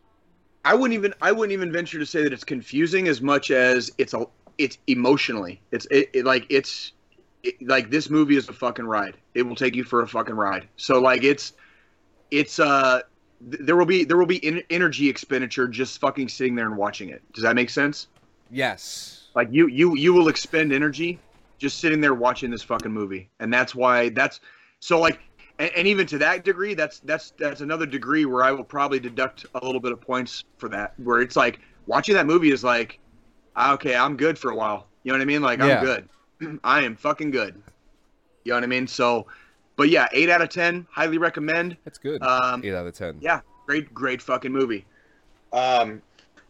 Speaker 3: I wouldn't even I wouldn't even venture to say that it's confusing as much as it's a it's emotionally it's it, it like it's it, like this movie is a fucking ride. It will take you for a fucking ride. So like it's it's uh th- there will be there will be en- energy expenditure just fucking sitting there and watching it. Does that make sense?
Speaker 2: Yes.
Speaker 3: Like you you you will expend energy just sitting there watching this fucking movie, and that's why that's so like. And, and even to that degree, that's that's that's another degree where I will probably deduct a little bit of points for that. Where it's like watching that movie is like, ah, okay, I'm good for a while. You know what I mean? Like
Speaker 2: Yeah.
Speaker 3: I'm good. I am fucking good. You know what I mean? So, but yeah, eight out of ten, highly recommend.
Speaker 2: That's good.
Speaker 3: Um,
Speaker 2: Eight out of ten.
Speaker 3: yeah, great, great fucking movie. Um,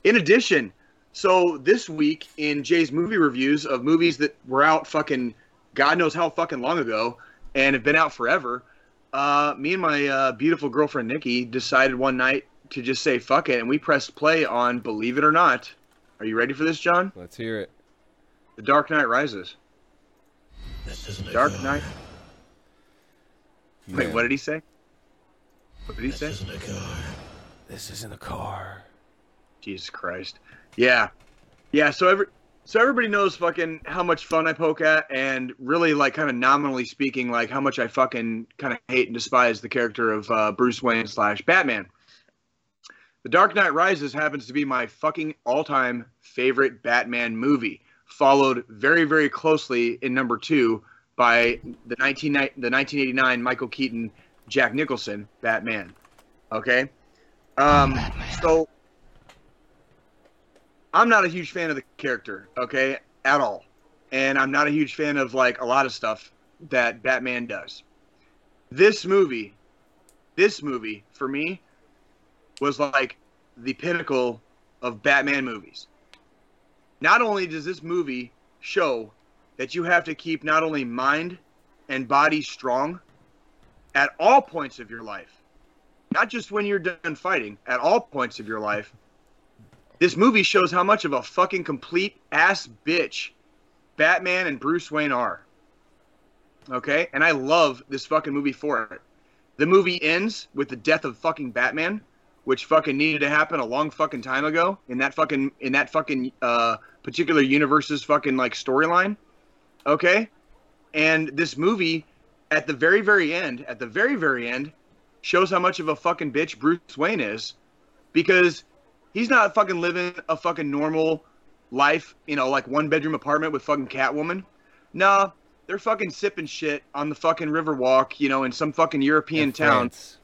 Speaker 3: in addition, so this week in Jay's movie reviews of movies that were out fucking God knows how fucking long ago and have been out forever, uh, me and my uh, beautiful girlfriend Nikki decided one night to just say fuck it, and we pressed play on Believe It or Not. Are you ready for this, John?
Speaker 2: Let's hear it.
Speaker 3: The Dark Knight Rises.
Speaker 4: This isn't a
Speaker 3: Dark
Speaker 4: car.
Speaker 3: Knight. Wait, what did he say? What did he
Speaker 4: This
Speaker 3: say?
Speaker 4: isn't a car.
Speaker 2: This isn't a car.
Speaker 3: Jesus Christ. Yeah. Yeah, so every so everybody knows fucking how much fun I poke at and really like kind of nominally speaking like how much I fucking kind of hate and despise the character of uh, Bruce Wayne slash Batman. The Dark Knight Rises happens to be my fucking all-time favorite Batman movie, followed very very closely in number 2 by the 19 the 1989 Michael Keaton Jack Nicholson Batman. Okay? Um so I'm not a huge fan of the character, okay, at all. And I'm not a huge fan of like a lot of stuff that Batman does. This movie, this movie for me was like the pinnacle of Batman movies. Not only does this movie show that you have to keep not only mind and body strong at all points of your life, not just when you're done fighting, at all points of your life, this movie shows how much of a fucking complete ass bitch Batman and Bruce Wayne are. Okay? And I love this fucking movie for it. The movie ends with the death of fucking Batman, which fucking needed to happen a long fucking time ago in that fucking in that fucking uh particular universe's fucking like storyline. Okay? And this movie at the very very end, at the very very end shows how much of a fucking bitch Bruce Wayne is because he's not fucking living a fucking normal life, you know, like one bedroom apartment with fucking Catwoman. Nah, they're fucking sipping shit on the fucking Riverwalk, you know, in some fucking European
Speaker 2: In
Speaker 3: town
Speaker 2: France.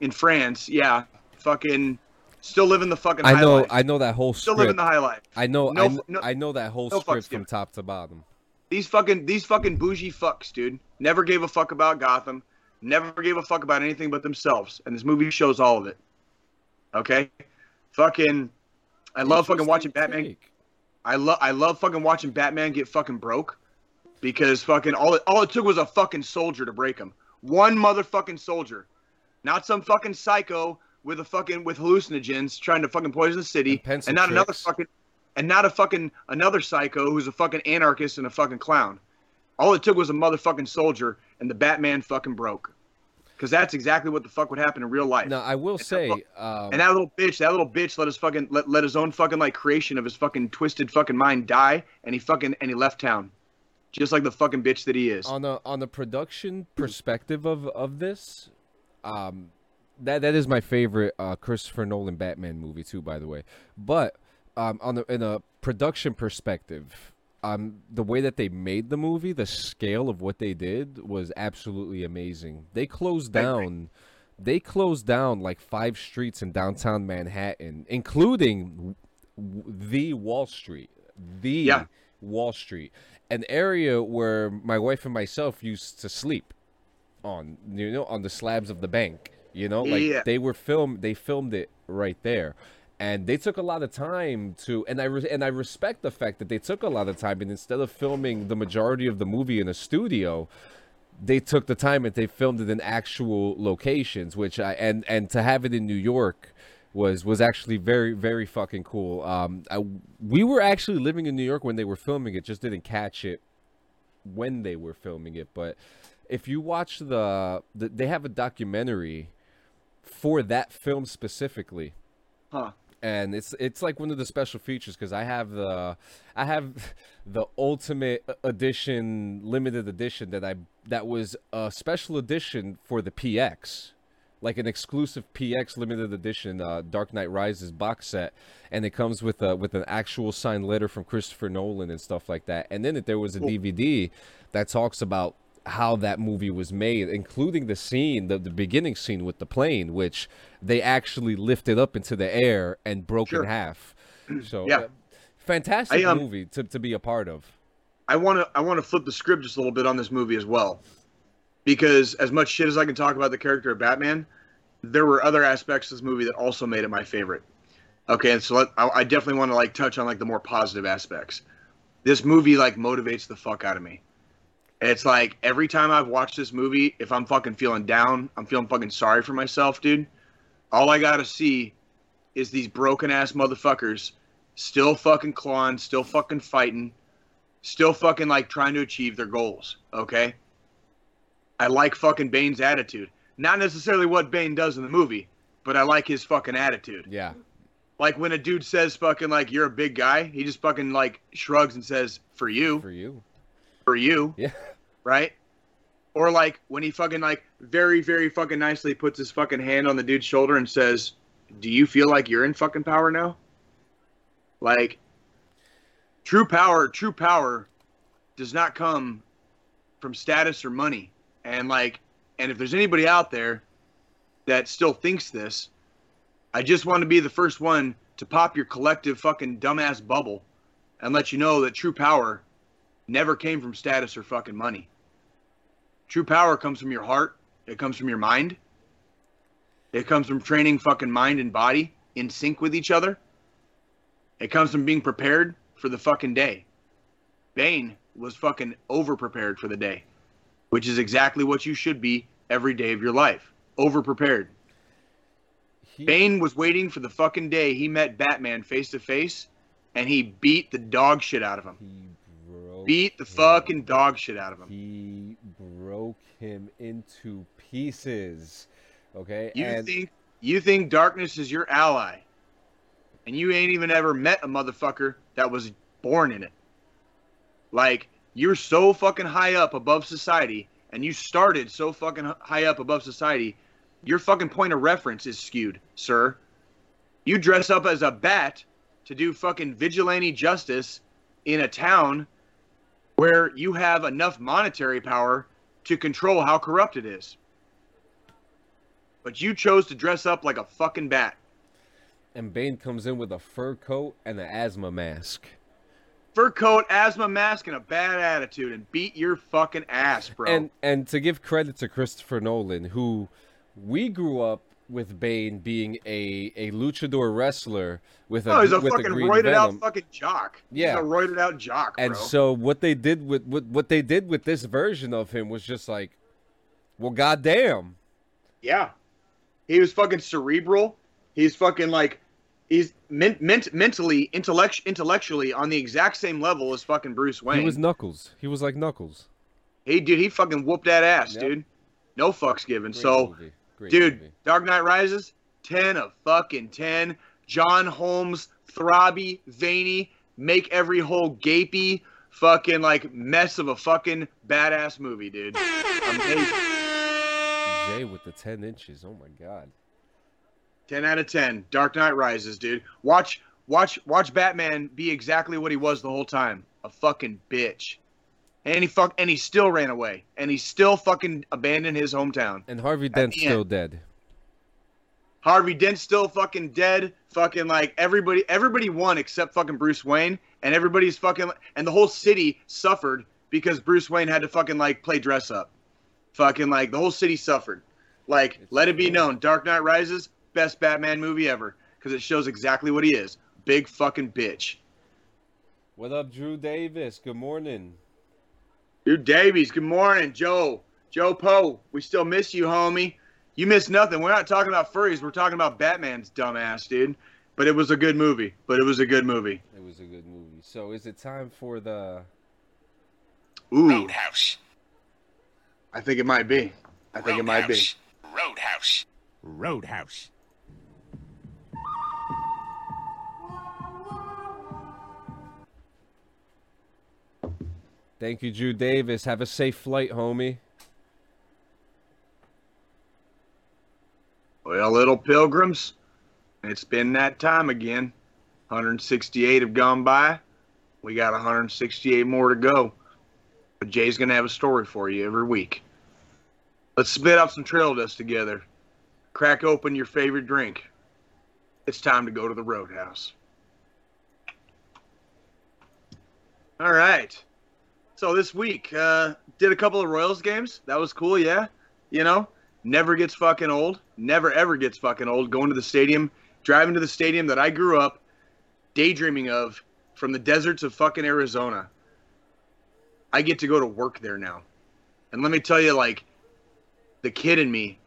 Speaker 3: in France. Yeah, fucking Still living the fucking.
Speaker 2: I
Speaker 3: high
Speaker 2: know.
Speaker 3: life.
Speaker 2: I know that whole
Speaker 3: Still living the high life.
Speaker 2: I know.
Speaker 3: No
Speaker 2: I,
Speaker 3: f-
Speaker 2: kn-
Speaker 3: no-
Speaker 2: I know that whole
Speaker 3: no
Speaker 2: script from
Speaker 3: given.
Speaker 2: top to bottom.
Speaker 3: These fucking these fucking bougie fucks, dude. Never gave a fuck about Gotham. Never gave a fuck about anything but themselves. And this movie shows all of it. Okay? Fucking I love fucking watching Batman.
Speaker 2: take.
Speaker 3: I love I love fucking watching Batman get fucking broke because fucking all it all it took was a fucking soldier to break him. One motherfucking soldier. Not some fucking psycho with a fucking with hallucinogens trying to fucking poison the city
Speaker 2: And
Speaker 3: and not another fucking and not a fucking another psycho who's a fucking anarchist and a fucking clown. All it took was a motherfucking soldier and the Batman fucking broke. Cuz that's exactly what the fuck would happen in real life.
Speaker 2: Now I will
Speaker 3: And
Speaker 2: say,
Speaker 3: fu-
Speaker 2: um,
Speaker 3: And that little bitch, that little bitch let his fucking let, let his own fucking like creation of his fucking twisted fucking mind die and he fucking and he left town. Just like the fucking bitch that he is.
Speaker 2: on the on the production perspective of of this, um, that that is my favorite uh, Christopher Nolan Batman movie too, by the way. But um, on the in a production perspective, um, the way that they made the movie, the scale of what they did was absolutely amazing. They closed down. They closed down like five streets in downtown Manhattan, including the Wall Street, the
Speaker 3: Yeah.
Speaker 2: Wall Street, an area where my wife and myself used to sleep on, you know, on the slabs of the bank. You know, like
Speaker 3: Yeah.
Speaker 2: they were filmed. They filmed it right there, and they took a lot of time to. And I re- and I respect the fact that they took a lot of time, and instead of filming the majority of the movie in a studio, they took the time and they filmed it in actual locations which i and and to have it in new york was was actually very very fucking cool um I, we were actually living in new york when they were filming it just didn't catch it when they were filming it but if you watch the, the they have a documentary for that film specifically
Speaker 3: Huh.
Speaker 2: And it's it's like one of the special features because I have the I have the ultimate edition limited edition that I that was a special edition for the PX like an exclusive PX limited edition uh, Dark Knight Rises box set and it comes with a with an actual signed letter from Christopher Nolan and stuff like that and then it, there was a DVD that talks about how that movie was made, including the scene, the, the beginning scene with the plane, which they actually lifted up into the air and broke
Speaker 3: Sure.
Speaker 2: in half. So,
Speaker 3: Yeah.
Speaker 2: uh, fantastic
Speaker 3: I, um,
Speaker 2: movie to, to be a part of.
Speaker 3: I want to I want to flip the script just a little bit on this movie as well, because as much shit as I can talk about the character of Batman, there were other aspects of this movie that also made it my favorite. Okay, and so let, I, I definitely want to like touch on like the more positive aspects. This movie like motivates the fuck out of me. It's like every time I've watched this movie, if I'm fucking feeling down, I'm feeling fucking sorry for myself, dude. All I gotta see is these broken ass motherfuckers still fucking clawing, still fucking fighting, still fucking like trying to achieve their goals. Okay. I like fucking Bane's attitude. Not necessarily what Bane does in the movie, but I like his fucking attitude.
Speaker 2: Yeah.
Speaker 3: Like when a dude says fucking like you're a big guy, he just fucking like shrugs and says for you,
Speaker 2: For you.
Speaker 3: For you,
Speaker 2: Yeah.
Speaker 3: right? Or like when he fucking like very very fucking nicely puts his fucking hand on the dude's shoulder and says, "Do you feel like you're in fucking power now?" Like true power, true power does not come from status or money. And like and if there's anybody out there that still thinks this, I just want to be the first one to pop your collective fucking dumbass bubble and let you know that true power never came from status or fucking money. True power comes from your heart. It comes from your mind. It comes from training fucking mind and body in sync with each other. It comes from being prepared for the fucking day. Bane was fucking over prepared for the day, which is exactly what you should be every day of your life. Over prepared.
Speaker 2: He,
Speaker 3: Bane was waiting for the fucking day he met Batman face to face, and he beat the dog shit out of him.
Speaker 2: he
Speaker 3: Beat the fucking dog shit out of him.
Speaker 2: He broke him into pieces. Okay.
Speaker 3: You
Speaker 2: and
Speaker 3: think you think darkness is your ally, and you ain't even ever met a motherfucker that was born in it. Like you're so fucking high up above society, and you started so fucking high up above society. Your fucking point of reference is skewed, sir. You dress up as a bat to do fucking vigilante justice in a town where you have enough monetary power to control how corrupt it is. But you chose to dress up like a fucking bat.
Speaker 2: and Bane comes in with a fur coat and an asthma mask.
Speaker 3: Fur coat, asthma mask, and a bad attitude, and beat your fucking ass, bro.
Speaker 2: And and to give credit to Christopher Nolan, who we grew up with Bane being a, a luchador wrestler with a
Speaker 3: oh, he's a
Speaker 2: with
Speaker 3: fucking
Speaker 2: a green
Speaker 3: roided out fucking jock.
Speaker 2: Yeah.
Speaker 3: he's a roided out jock, bro.
Speaker 2: And so what they did with what, what they did with this version of him was just like, well, goddamn.
Speaker 3: Yeah. He was fucking cerebral. He's fucking like he's men- ment- mentally, intellect- intellectually on the exact same level as fucking Bruce Wayne.
Speaker 2: He was Knuckles. He was like Knuckles.
Speaker 3: Hey, dude, he fucking whooped that ass,
Speaker 2: Yep.
Speaker 3: dude. No fucks given.
Speaker 2: Great
Speaker 3: so,
Speaker 2: movie. Great
Speaker 3: dude,
Speaker 2: movie.
Speaker 3: Dark Knight Rises, 10 of fucking 10. John Holmes, throbby, veiny, make every hole gapey, fucking like mess of a fucking badass movie, dude. Amazing.
Speaker 2: Jay with the ten inches. Oh my god.
Speaker 3: 10 out of 10. Dark Knight Rises, dude. Watch watch watch Batman be exactly what he was the whole time. A fucking bitch. And he fuck and he still ran away. And he still fucking abandoned his hometown.
Speaker 2: And Harvey Dent's still
Speaker 3: end.
Speaker 2: dead.
Speaker 3: Harvey Dent's still fucking dead. Fucking like everybody everybody won except fucking Bruce Wayne. And everybody's fucking and the whole city suffered because Bruce Wayne had to fucking like play dress up. Fucking like the whole city suffered. Like,
Speaker 2: It's
Speaker 3: let it be known, Dark Knight Rises, best Batman movie ever. Because it shows exactly what he is. Big fucking bitch.
Speaker 2: What up, Drew Davis? Good morning.
Speaker 3: Dude Davies, good morning. Joe. Joe Poe. We still miss you, homie. You miss nothing. We're not talking about furries, we're talking about Batman's dumbass, dude. But it was a good movie. But it was a good movie.
Speaker 2: It was a good movie. So is it time for the
Speaker 3: Ooh.
Speaker 5: Roadhouse.
Speaker 3: I think it might be. I think it might be.
Speaker 5: Roadhouse. Roadhouse.
Speaker 2: Thank you, Drew Davis. Have a safe flight, homie.
Speaker 3: Well, little pilgrims, it's been that time again. 168 have gone by. We got 168 more to go. But Jay's going to have a story for you every week. Let's spit out some trail dust together. Crack open your favorite drink. It's time to go to the roadhouse. All right. So this week, uh, did a couple of Royals games. That was cool, yeah. You know, never gets fucking old. Never ever gets fucking old. Going to the stadium, driving to the stadium that I grew up daydreaming of from the deserts of fucking Arizona. I get to go to work there now. And let me tell you, like, the kid in me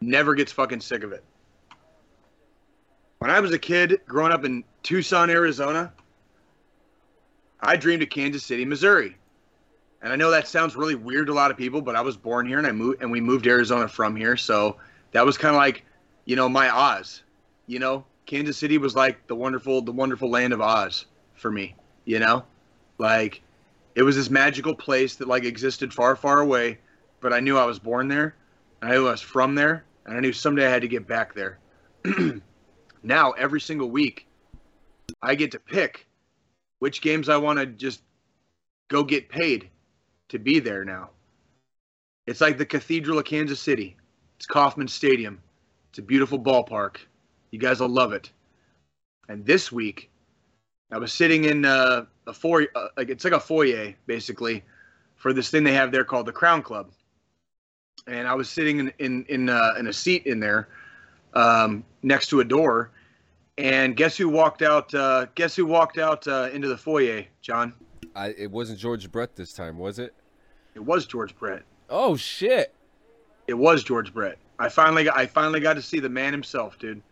Speaker 3: never gets fucking sick of it. When I was a kid growing up in Tucson, Arizona, I dreamed of Kansas City, Missouri. And I know that sounds really weird to a lot of people, but I was born here and I moved and we moved to Arizona from here, so that was kind of like, you know, my Oz. You know, Kansas City was like the wonderful the wonderful land of Oz for me, you know? Like it was this magical place that like existed far far away, but I knew I was born there. And I knew I was from there, and I knew someday I had to get back there. now, every single week, I get to pick which games I want to just go get paid to be there now. It's like the Cathedral of Kansas City. It's Kauffman Stadium. It's a beautiful ballpark. You guys will love it. And this week, I was sitting in uh, a foyer, uh, like it's like a foyer basically, for this thing they have there called the Crown Club. And I was sitting in in in, uh, in a seat in there, um, next to a door. And guess who walked out? Uh, guess who walked out uh, into the foyer, John?
Speaker 2: I it wasn't George Brett this time, was it?
Speaker 3: It was George Brett.
Speaker 2: Oh shit.
Speaker 3: It was George Brett. I finally got I finally got to see the man himself, dude.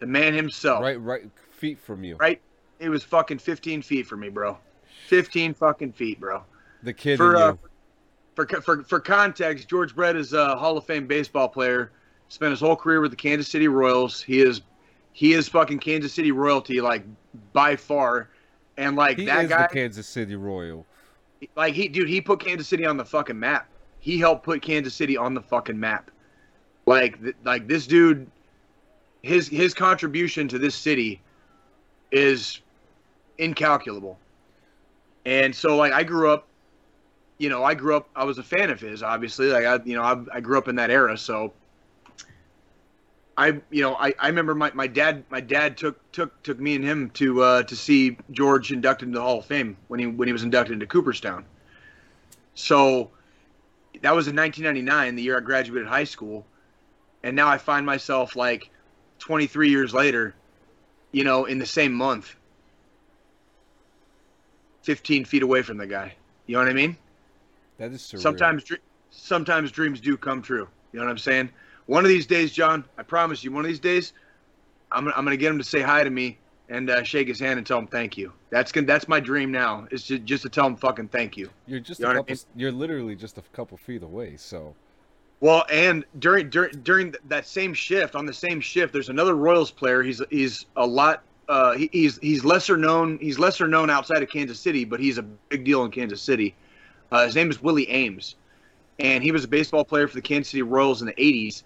Speaker 3: The man himself.
Speaker 2: Right right feet from you.
Speaker 3: Right? It was fucking 15 feet from me, bro. 15 fucking feet, bro.
Speaker 2: The kid
Speaker 3: For uh, for for for context, George Brett is a Hall of Fame baseball player. Spent his whole career with the Kansas City Royals. He is he is fucking Kansas City royalty like by far. And like
Speaker 2: He
Speaker 3: that
Speaker 2: is
Speaker 3: guy
Speaker 2: the Kansas City Royal.
Speaker 3: Like he dude he put Kansas City on the fucking map. He helped put Kansas City on the fucking map. Like th- like this dude his his contribution to this city is incalculable. And so like I grew up you know, I grew up I was a fan of his obviously. Like I you know, I, I grew up in that era, so I you know I, I remember my, my dad my dad took took took me and him to uh, to see George inducted into the Hall of Fame when he when he was inducted into Cooperstown. So that was in 1999, the year I graduated high school, and now I find myself like 23 years later, you know, in the same month, 15 feet away from the guy. You know what I mean?
Speaker 2: That is surreal.
Speaker 3: Sometimes sometimes dreams do come true. You know what I'm saying? One of these days, John, I promise you, one of these days, I'm I'm gonna get him to say hi to me and uh, shake his hand and tell him thank you. That's gonna, that's my dream now. Is just, just to tell him fucking thank you.
Speaker 2: You're just
Speaker 3: You
Speaker 2: a
Speaker 3: what I
Speaker 2: couple. You're literally just a couple feet away. So
Speaker 3: Well, and during during during that same shift, on the same shift, there's another Royals player. He's he's a lot. Uh, he, he's he's lesser known. He's lesser known outside of Kansas City, but he's a big deal in Kansas City. Uh, his name is Willie Aikens, and he was a baseball player for the Kansas City Royals in the '80s.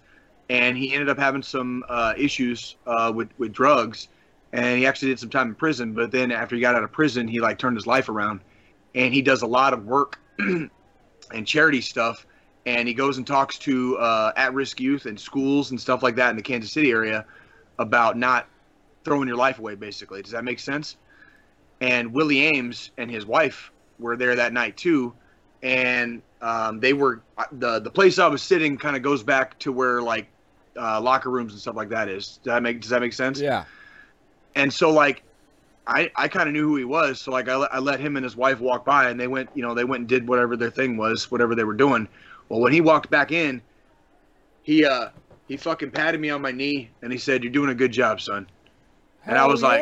Speaker 3: And he ended up having some uh, issues uh, with with drugs, and he actually did some time in prison. But then after he got out of prison, he like turned his life around, and he does a lot of work and charity stuff and he goes and talks to uh, at-risk youth and schools and stuff like that in the Kansas City area about not throwing your life away. Basically, does that make sense? And Willie Aikens and his wife were there that night too, and um, they were the the place I was sitting kind of goes back to where like uh, locker rooms and stuff like that is. Does that make Does that make sense?
Speaker 2: yeah,
Speaker 3: and so like i i kind of knew who he was so like I, let- I let him and his wife walk by and they went you know they went and did whatever their thing was whatever they were doing well when he walked back in he uh he fucking patted me on my knee and he said you're doing a good job son And I
Speaker 2: Hell
Speaker 3: was like-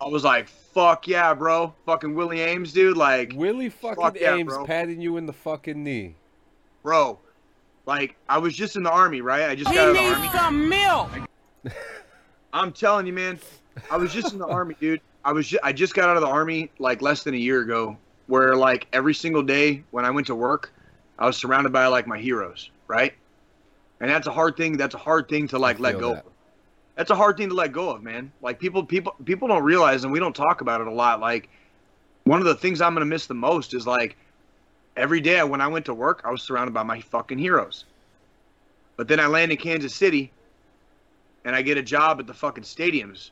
Speaker 3: i was like fuck yeah bro fucking willie aikens dude like
Speaker 2: Willie fucking
Speaker 3: Fuck
Speaker 2: Aikens
Speaker 3: bro.
Speaker 2: patting you in the fucking knee.
Speaker 3: bro like i was just in the army right i just got out of the army
Speaker 5: some milk.
Speaker 3: I'm telling you, man. I was just in the army, dude. I was ju- I just got out of the army like less than a year ago, where like every single day when I went to work, I was surrounded by like my heroes, right? And that's a hard thing. That's a hard thing to like let go.
Speaker 2: that.
Speaker 3: of. That's a hard thing to let go of, man. Like people, people, people don't realize, and we don't talk about it a lot. Like one of the things I'm gonna miss the most is like every day when I went to work, I was surrounded by my fucking heroes. But then I land in Kansas City, and I get a job at the fucking stadiums,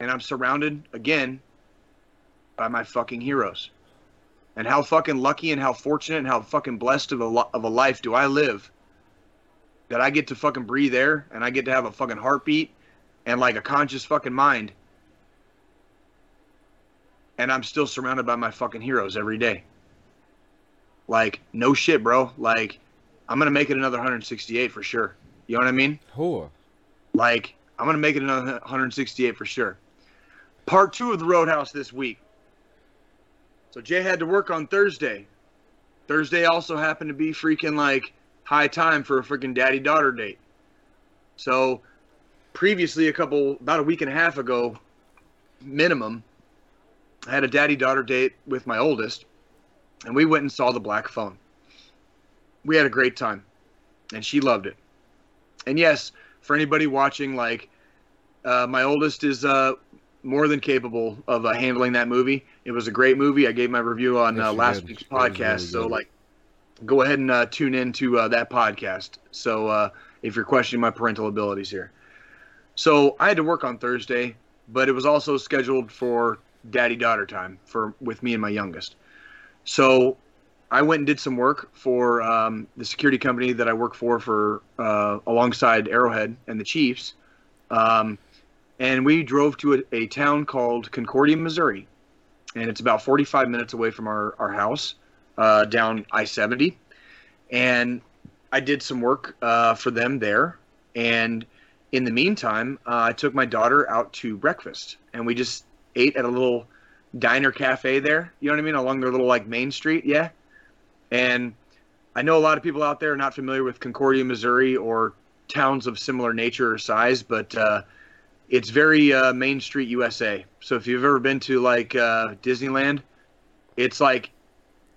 Speaker 3: and I'm surrounded again by my fucking heroes. And how fucking lucky and how fortunate and how fucking blessed of a lo- of a life do I live that I get to fucking breathe air and I get to have a fucking heartbeat and like a conscious fucking mind. And I'm still surrounded by my fucking heroes every day. Like no shit, bro. Like I'm gonna make it another 168 for sure. You know what I mean?
Speaker 2: Whoa.
Speaker 3: Like, I'm gonna make it another 168 for sure. Part two of the Roadhouse this week. So Jay had to work on Thursday. Thursday also happened to be freaking like high time for a freaking daddy daughter date. So previously, a couple about a week and a half ago, minimum, I had a daddy daughter date with my oldest, and we went and saw the Black Phone. We had a great time, and she loved it. And yes, for anybody watching, like uh, my oldest is uh, more than capable of uh, handling that movie. It was a great movie. I gave my review on
Speaker 2: Yes,
Speaker 3: uh, last
Speaker 2: did.
Speaker 3: week's podcast,
Speaker 2: really
Speaker 3: so like, go ahead and uh, tune in to uh, that podcast. So uh, if you're questioning my parental abilities here, so I had to work on Thursday, but it was also scheduled for daddy daughter time for with me and my youngest. So I went and did some work for um, the security company that I work for for uh, alongside Arrowhead and the Chiefs, um, and we drove to a, a town called Concordia, Missouri, and it's about 45 minutes away from our our house uh, down I-70, and I did some work uh, for them there, and in the meantime, uh, I took my daughter out to breakfast, and we just ate at a little diner cafe there. You know what I mean, along their little like main street, yeah. And I know a lot of people out there are not familiar with Concordia, Missouri, or towns of similar nature or size, but uh, it's very uh, Main Street, USA. So if you've ever been to like uh, Disneyland, it's like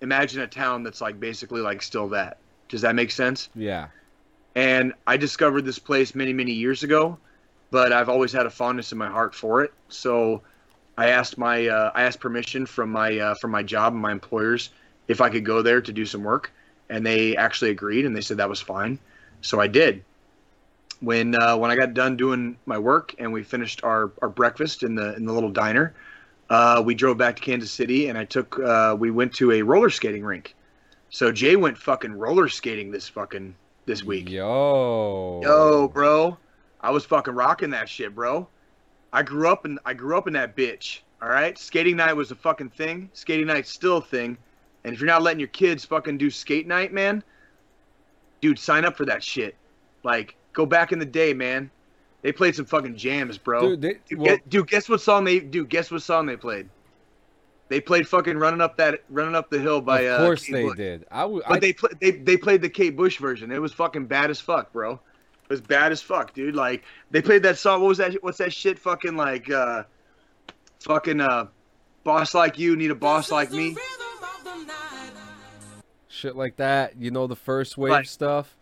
Speaker 3: imagine a town that's like basically like still that. Does that make sense?
Speaker 2: Yeah.
Speaker 3: and I discovered this place many many years ago, but I've always had a fondness in my heart for it. So I asked my uh, I asked permission from my uh, from my job and my employers if I could go there to do some work, and they actually agreed and they said that was fine. So I did, when uh, when I got done doing my work and we finished our, our breakfast in the in the little diner, uh, we drove back to Kansas City and I took uh, we went to a roller skating rink. So Jay went fucking roller skating this fucking this week.
Speaker 2: Yo.
Speaker 3: Yo, bro, I was fucking rocking that shit, bro. I grew up in I grew up in that bitch. All right, skating night was a fucking thing. Skating night's still a thing. And if you're not letting your kids fucking do skate night, man, dude, sign up for that shit. Like, go back in the day, man. They played some fucking jams, bro.
Speaker 2: Dude, they,
Speaker 3: Dude,
Speaker 2: well,
Speaker 3: gue- dude, guess what song they dude? Guess what song they played? They played fucking running up that running up the hill by.
Speaker 2: of
Speaker 3: uh,
Speaker 2: course
Speaker 3: Kate
Speaker 2: they
Speaker 3: Bush.
Speaker 2: did. I would.
Speaker 3: But they play, they they played the Kate Bush version. It was fucking bad as fuck, bro. It was bad as fuck, dude. Like they played that song. What was that? What's that shit? Fucking like, uh, fucking uh, boss like you need a boss like me.
Speaker 2: shit like that. You know the first wave
Speaker 3: Right.
Speaker 2: stuff.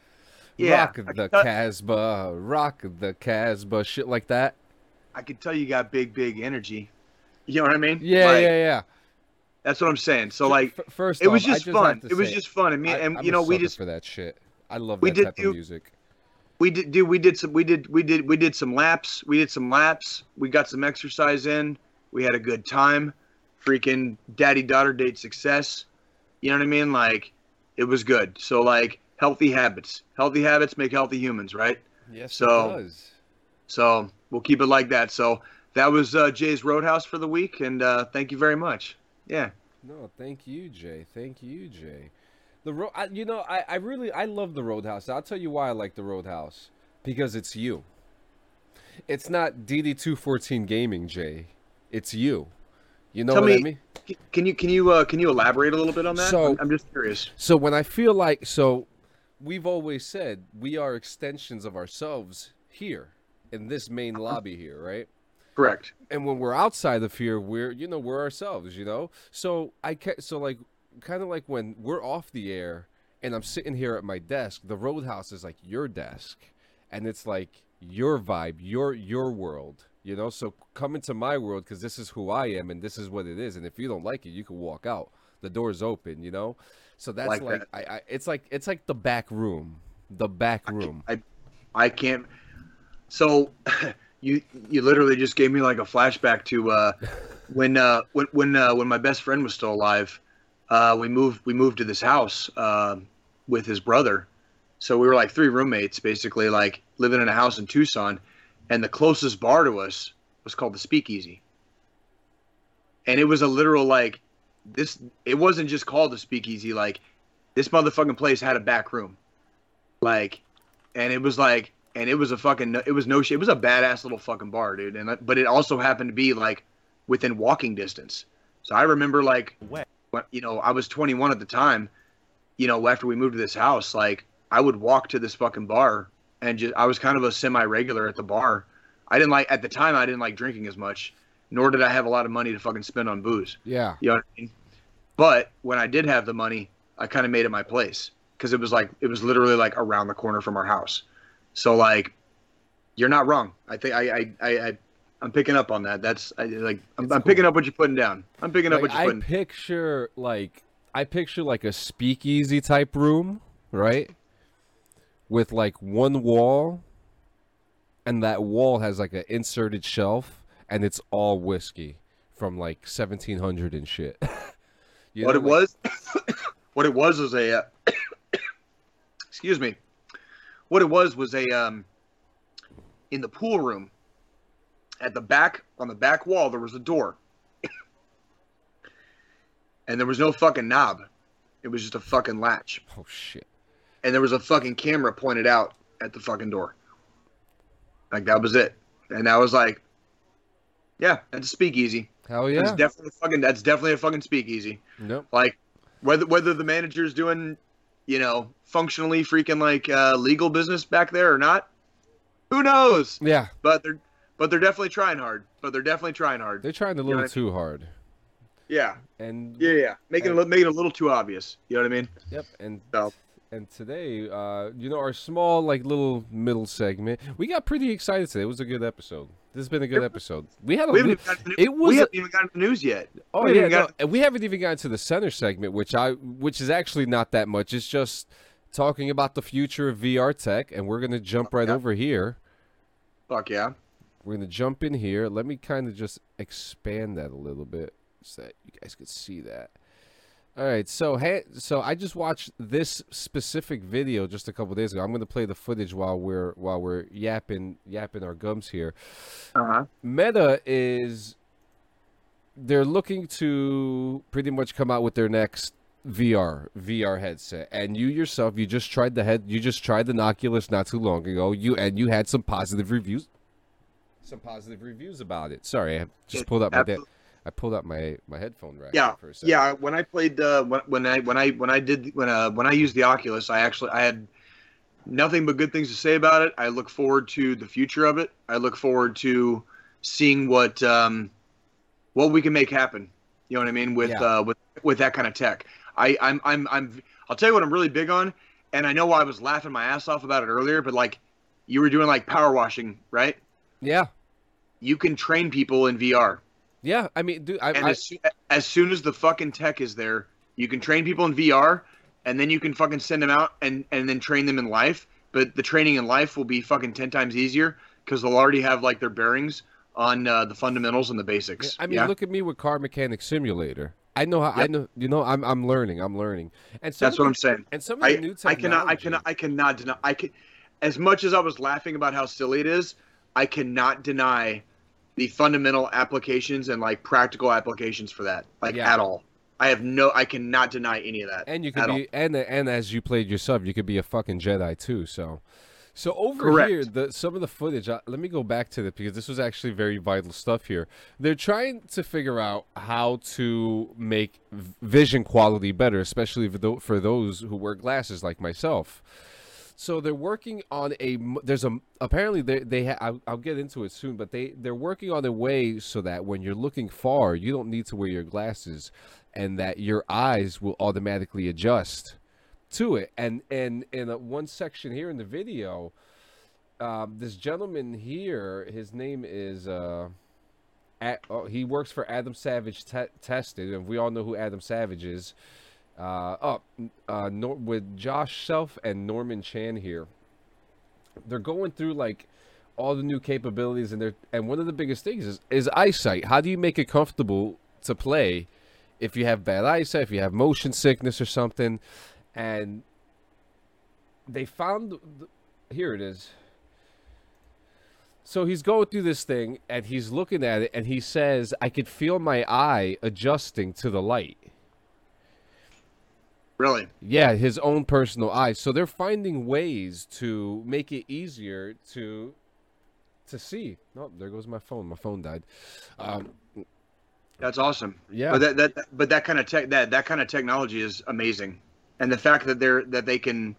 Speaker 3: Yeah,
Speaker 2: rock the Casbah, rock the Casbah, shit like that.
Speaker 3: I could tell you got big, big energy. You know what I mean?
Speaker 2: Yeah,
Speaker 3: Like,
Speaker 2: yeah, yeah.
Speaker 3: That's what I'm saying. So like,
Speaker 2: first,
Speaker 3: it was
Speaker 2: off,
Speaker 3: just fun. It was just fun, and me
Speaker 2: I,
Speaker 3: and
Speaker 2: I'm
Speaker 3: you know we just
Speaker 2: for that shit. I love
Speaker 3: we
Speaker 2: that
Speaker 3: did
Speaker 2: type
Speaker 3: do-
Speaker 2: of music.
Speaker 3: We did dude we did some we did we did we did some laps. We did some laps. We got some exercise in. We had a good time. Freaking daddy daughter date success. You know what i mean? Like it was good. So like healthy habits. Healthy habits make healthy humans right?
Speaker 2: Yes,
Speaker 3: so-
Speaker 2: it does.
Speaker 3: so we'll keep it like that. So that was uh, jay's roadhouse for the week and uh, thank you very much. Yeah.
Speaker 2: No, thank you, Jay. Thank you, Jay. The road, you know, I, I really, I love the Roadhouse. I'll tell you why I like the Roadhouse because it's you. It's not DD two fourteen gaming, Jay. It's you. You know
Speaker 3: Tell
Speaker 2: what I mean?
Speaker 3: Can you can you uh, can you elaborate a little bit on that
Speaker 2: So-
Speaker 3: I'm, I'm just curious
Speaker 2: So when I feel like, so we've always said we are extensions of ourselves here in this main lobby here, right?
Speaker 3: correct
Speaker 2: and when we're outside of here we're you know we're ourselves you know so i ca- so like kind of like when we're off the air and i'm sitting here at my desk the roadhouse is like your desk and it's like your vibe your your world you know so come into my world because this is who i am and this is what it is and if you don't like it you can walk out the door's open you know so that's
Speaker 3: Like
Speaker 2: like,
Speaker 3: that.
Speaker 2: I, I it's like it's like the back room the back room
Speaker 3: I, I can't. So, you you literally just gave me like a flashback to uh, when uh, when when uh, when my best friend was still alive. Uh, we moved we moved to this house uh, with his brother. So we were like three roommates, basically, like living in a house in Tucson, and the closest bar to us was called the Speakeasy. And it was a literal like this. It wasn't just called the Speakeasy. Like this motherfucking place had a back room like and it was like and it was a fucking it was no shit it was a badass little fucking bar dude and but it also happened to be like within walking distance so i remember like when you know i was 21 at the time you know after we moved to this house like i would walk to this fucking bar and just i was kind of a semi regular at the bar i didn't like at the time i didn't like drinking as much nor did i have a lot of money to fucking spend on booze
Speaker 2: yeah
Speaker 3: you know what I mean? But when I did have the money, I kind of made it my place because it was like it was literally like around the corner from our house. So like, you're not wrong. I think I I I, I I'm picking up on that. That's I, like I'm, I'm picking up what you're putting down. I'm picking up
Speaker 2: Like,
Speaker 3: what you're putting.
Speaker 2: I picture like I picture like a speakeasy type room, right? With like one wall, and that wall has like an inserted shelf, and it's all whiskey from like 1700 and shit. You
Speaker 3: what
Speaker 2: know,
Speaker 3: it
Speaker 2: like-
Speaker 3: was, what it was was a, uh, excuse me, what it was was a um, in the pool room, at the back on the back wall there was a door, and there was no fucking knob, it was just a fucking latch,
Speaker 2: Oh shit!
Speaker 3: and there was a fucking camera pointed out at the fucking door, like that was it, and I was like, yeah, that's a speakeasy.
Speaker 2: Hell
Speaker 3: That's
Speaker 2: yeah!
Speaker 3: definitely a fucking. That's definitely a fucking speakeasy
Speaker 2: Nope.
Speaker 3: like whether whether the manager's doing you know functionally freaking like uh, legal business back there or not who knows
Speaker 2: Yeah,
Speaker 3: but they're but they're definitely trying hard but they're definitely trying hard
Speaker 2: they're trying a
Speaker 3: know
Speaker 2: little
Speaker 3: I
Speaker 2: too hard,
Speaker 3: yeah
Speaker 2: and
Speaker 3: yeah yeah making it, a li- making it a little too obvious you know what i mean
Speaker 2: Yep, and
Speaker 3: So-
Speaker 2: and today, uh, you know, our small like little middle segment, we got pretty excited today. It was a good episode. This has been a good episode. We had a
Speaker 3: we haven't even gotten to the,
Speaker 2: it was
Speaker 3: we haven't even gotten the news yet
Speaker 2: Oh
Speaker 3: we
Speaker 2: yeah, no, and we haven't even gotten to the center segment, which I which is actually not that much. It's just talking about the future of VR tech, and we're gonna jump right
Speaker 3: Yeah.
Speaker 2: over here.
Speaker 3: Fuck yeah.
Speaker 2: We're gonna jump in here. Let me kind of just expand that a little bit so that you guys could see that. All right, so hey, so I just watched this specific video just a couple days ago. I'm gonna play the footage while we're while we're yapping yapping our gums here.
Speaker 3: Uh huh.
Speaker 2: Meta is they're looking to pretty much come out with their next VR VR headset. And you yourself, you just tried the head you just tried the Oculus not too long ago. You and you had some positive reviews some positive reviews about it. Sorry, I just pulled up my da- I pulled up my my headphone rack
Speaker 3: Yeah,
Speaker 2: for a second.
Speaker 3: yeah. When I played, uh, when, when I when I when I did when uh when I used the Oculus, I actually I had nothing but good things to say about it. I look forward to the future of it. I look forward to seeing what um what we can make happen. You know what I mean with
Speaker 2: Yeah.
Speaker 3: uh with with that kind of tech. I I'm I'm I'm I'll tell you what I'm really big on, and I know I was laughing my ass off about it earlier, but like you were doing like power washing, right?
Speaker 2: Yeah.
Speaker 3: You can train people in VR.
Speaker 2: Yeah, I mean, dude, I,
Speaker 3: and
Speaker 2: I,
Speaker 3: as, as soon as the fucking tech is there, you can train people in VR, and then you can fucking send them out and and then train them in life. But the training in life will be fucking ten times easier because they'll already have like their bearings on uh, the fundamentals and the basics.
Speaker 2: I mean,
Speaker 3: yeah?
Speaker 2: look at me with Car Mechanic Simulator. I know how I know. You know, I'm I'm learning. I'm learning. And
Speaker 3: that's what
Speaker 2: the-
Speaker 3: I'm saying.
Speaker 2: And some of the
Speaker 3: I,
Speaker 2: new
Speaker 3: I cannot I cannot I cannot deny I can as much as I was laughing about how silly it is, I cannot deny the fundamental applications and like practical applications for that. Like
Speaker 2: Yeah.
Speaker 3: at all. I have no I cannot deny any of that.
Speaker 2: And you could
Speaker 3: all.
Speaker 2: be, and and as you played yourself, you could be a fucking Jedi too. So, so over
Speaker 3: Correct.
Speaker 2: here, the some of the footage. Uh, let me go back to it because this was actually very vital stuff here. They're trying to figure out how to make vision quality better, especially for, tho- for those who wear glasses like myself. So they're working on a. There's a apparently they they. Ha, I'll, I'll get into it soon, but they they're working on a way so that when you're looking far, you don't need to wear your glasses, and that your eyes will automatically adjust to it. And and in a, one section here in the video, um, this gentleman here, his name is. Uh, at, oh, he works for Adam Savage te- Tested, and we all know who Adam Savage is. Uh, oh, uh, Nor- with Josh Self and Norman Chan here. They're going through like all the new capabilities, and they're and one of the biggest things is is eyesight. How do you make it comfortable to play if you have bad eyesight, if you have motion sickness or something? And they found here it is. So he's going through this thing and he's looking at it and he says, I could feel my eye adjusting to the light.
Speaker 3: Really.
Speaker 2: Yeah, his own personal eyes. So they're finding ways to make it easier to to see. Oh, there goes my phone. My phone died. Um,
Speaker 3: That's awesome.
Speaker 2: yeah.
Speaker 3: But that, that but that kind of tech that that kind of technology is amazing, and the fact that they're that they can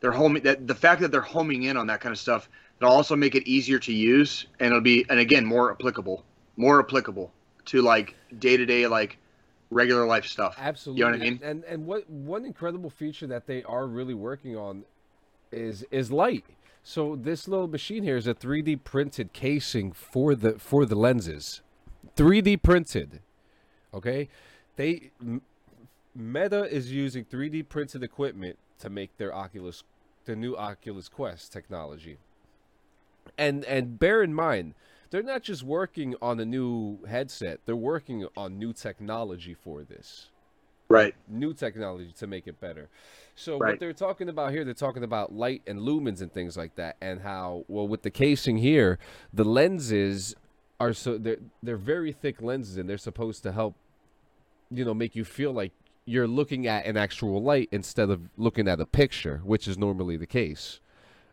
Speaker 3: they're homing that the fact that they're homing in on that kind of stuff it'll also make it easier to use and it'll be and again more applicable more applicable to like day to day like regular life stuff.
Speaker 2: Absolutely.
Speaker 3: You know what I mean?
Speaker 2: And and what one incredible feature that they are really working on is is light. So this little machine here is a 3D printed casing for the for the lenses. 3D printed. Okay? They Meta is using 3D printed equipment to make their Oculus the new Oculus Quest technology. And and bear in mind, they're not just working on a new headset, they're working on new technology for this.
Speaker 3: Right.
Speaker 2: New technology to make it better. So what they're talking about here, they're talking about light and lumens and things like that, and how well with the casing here, the lenses are so they're they're very thick lenses, and they're supposed to help, you know, make you feel like you're looking at an actual light instead of looking at a picture, which is normally the case,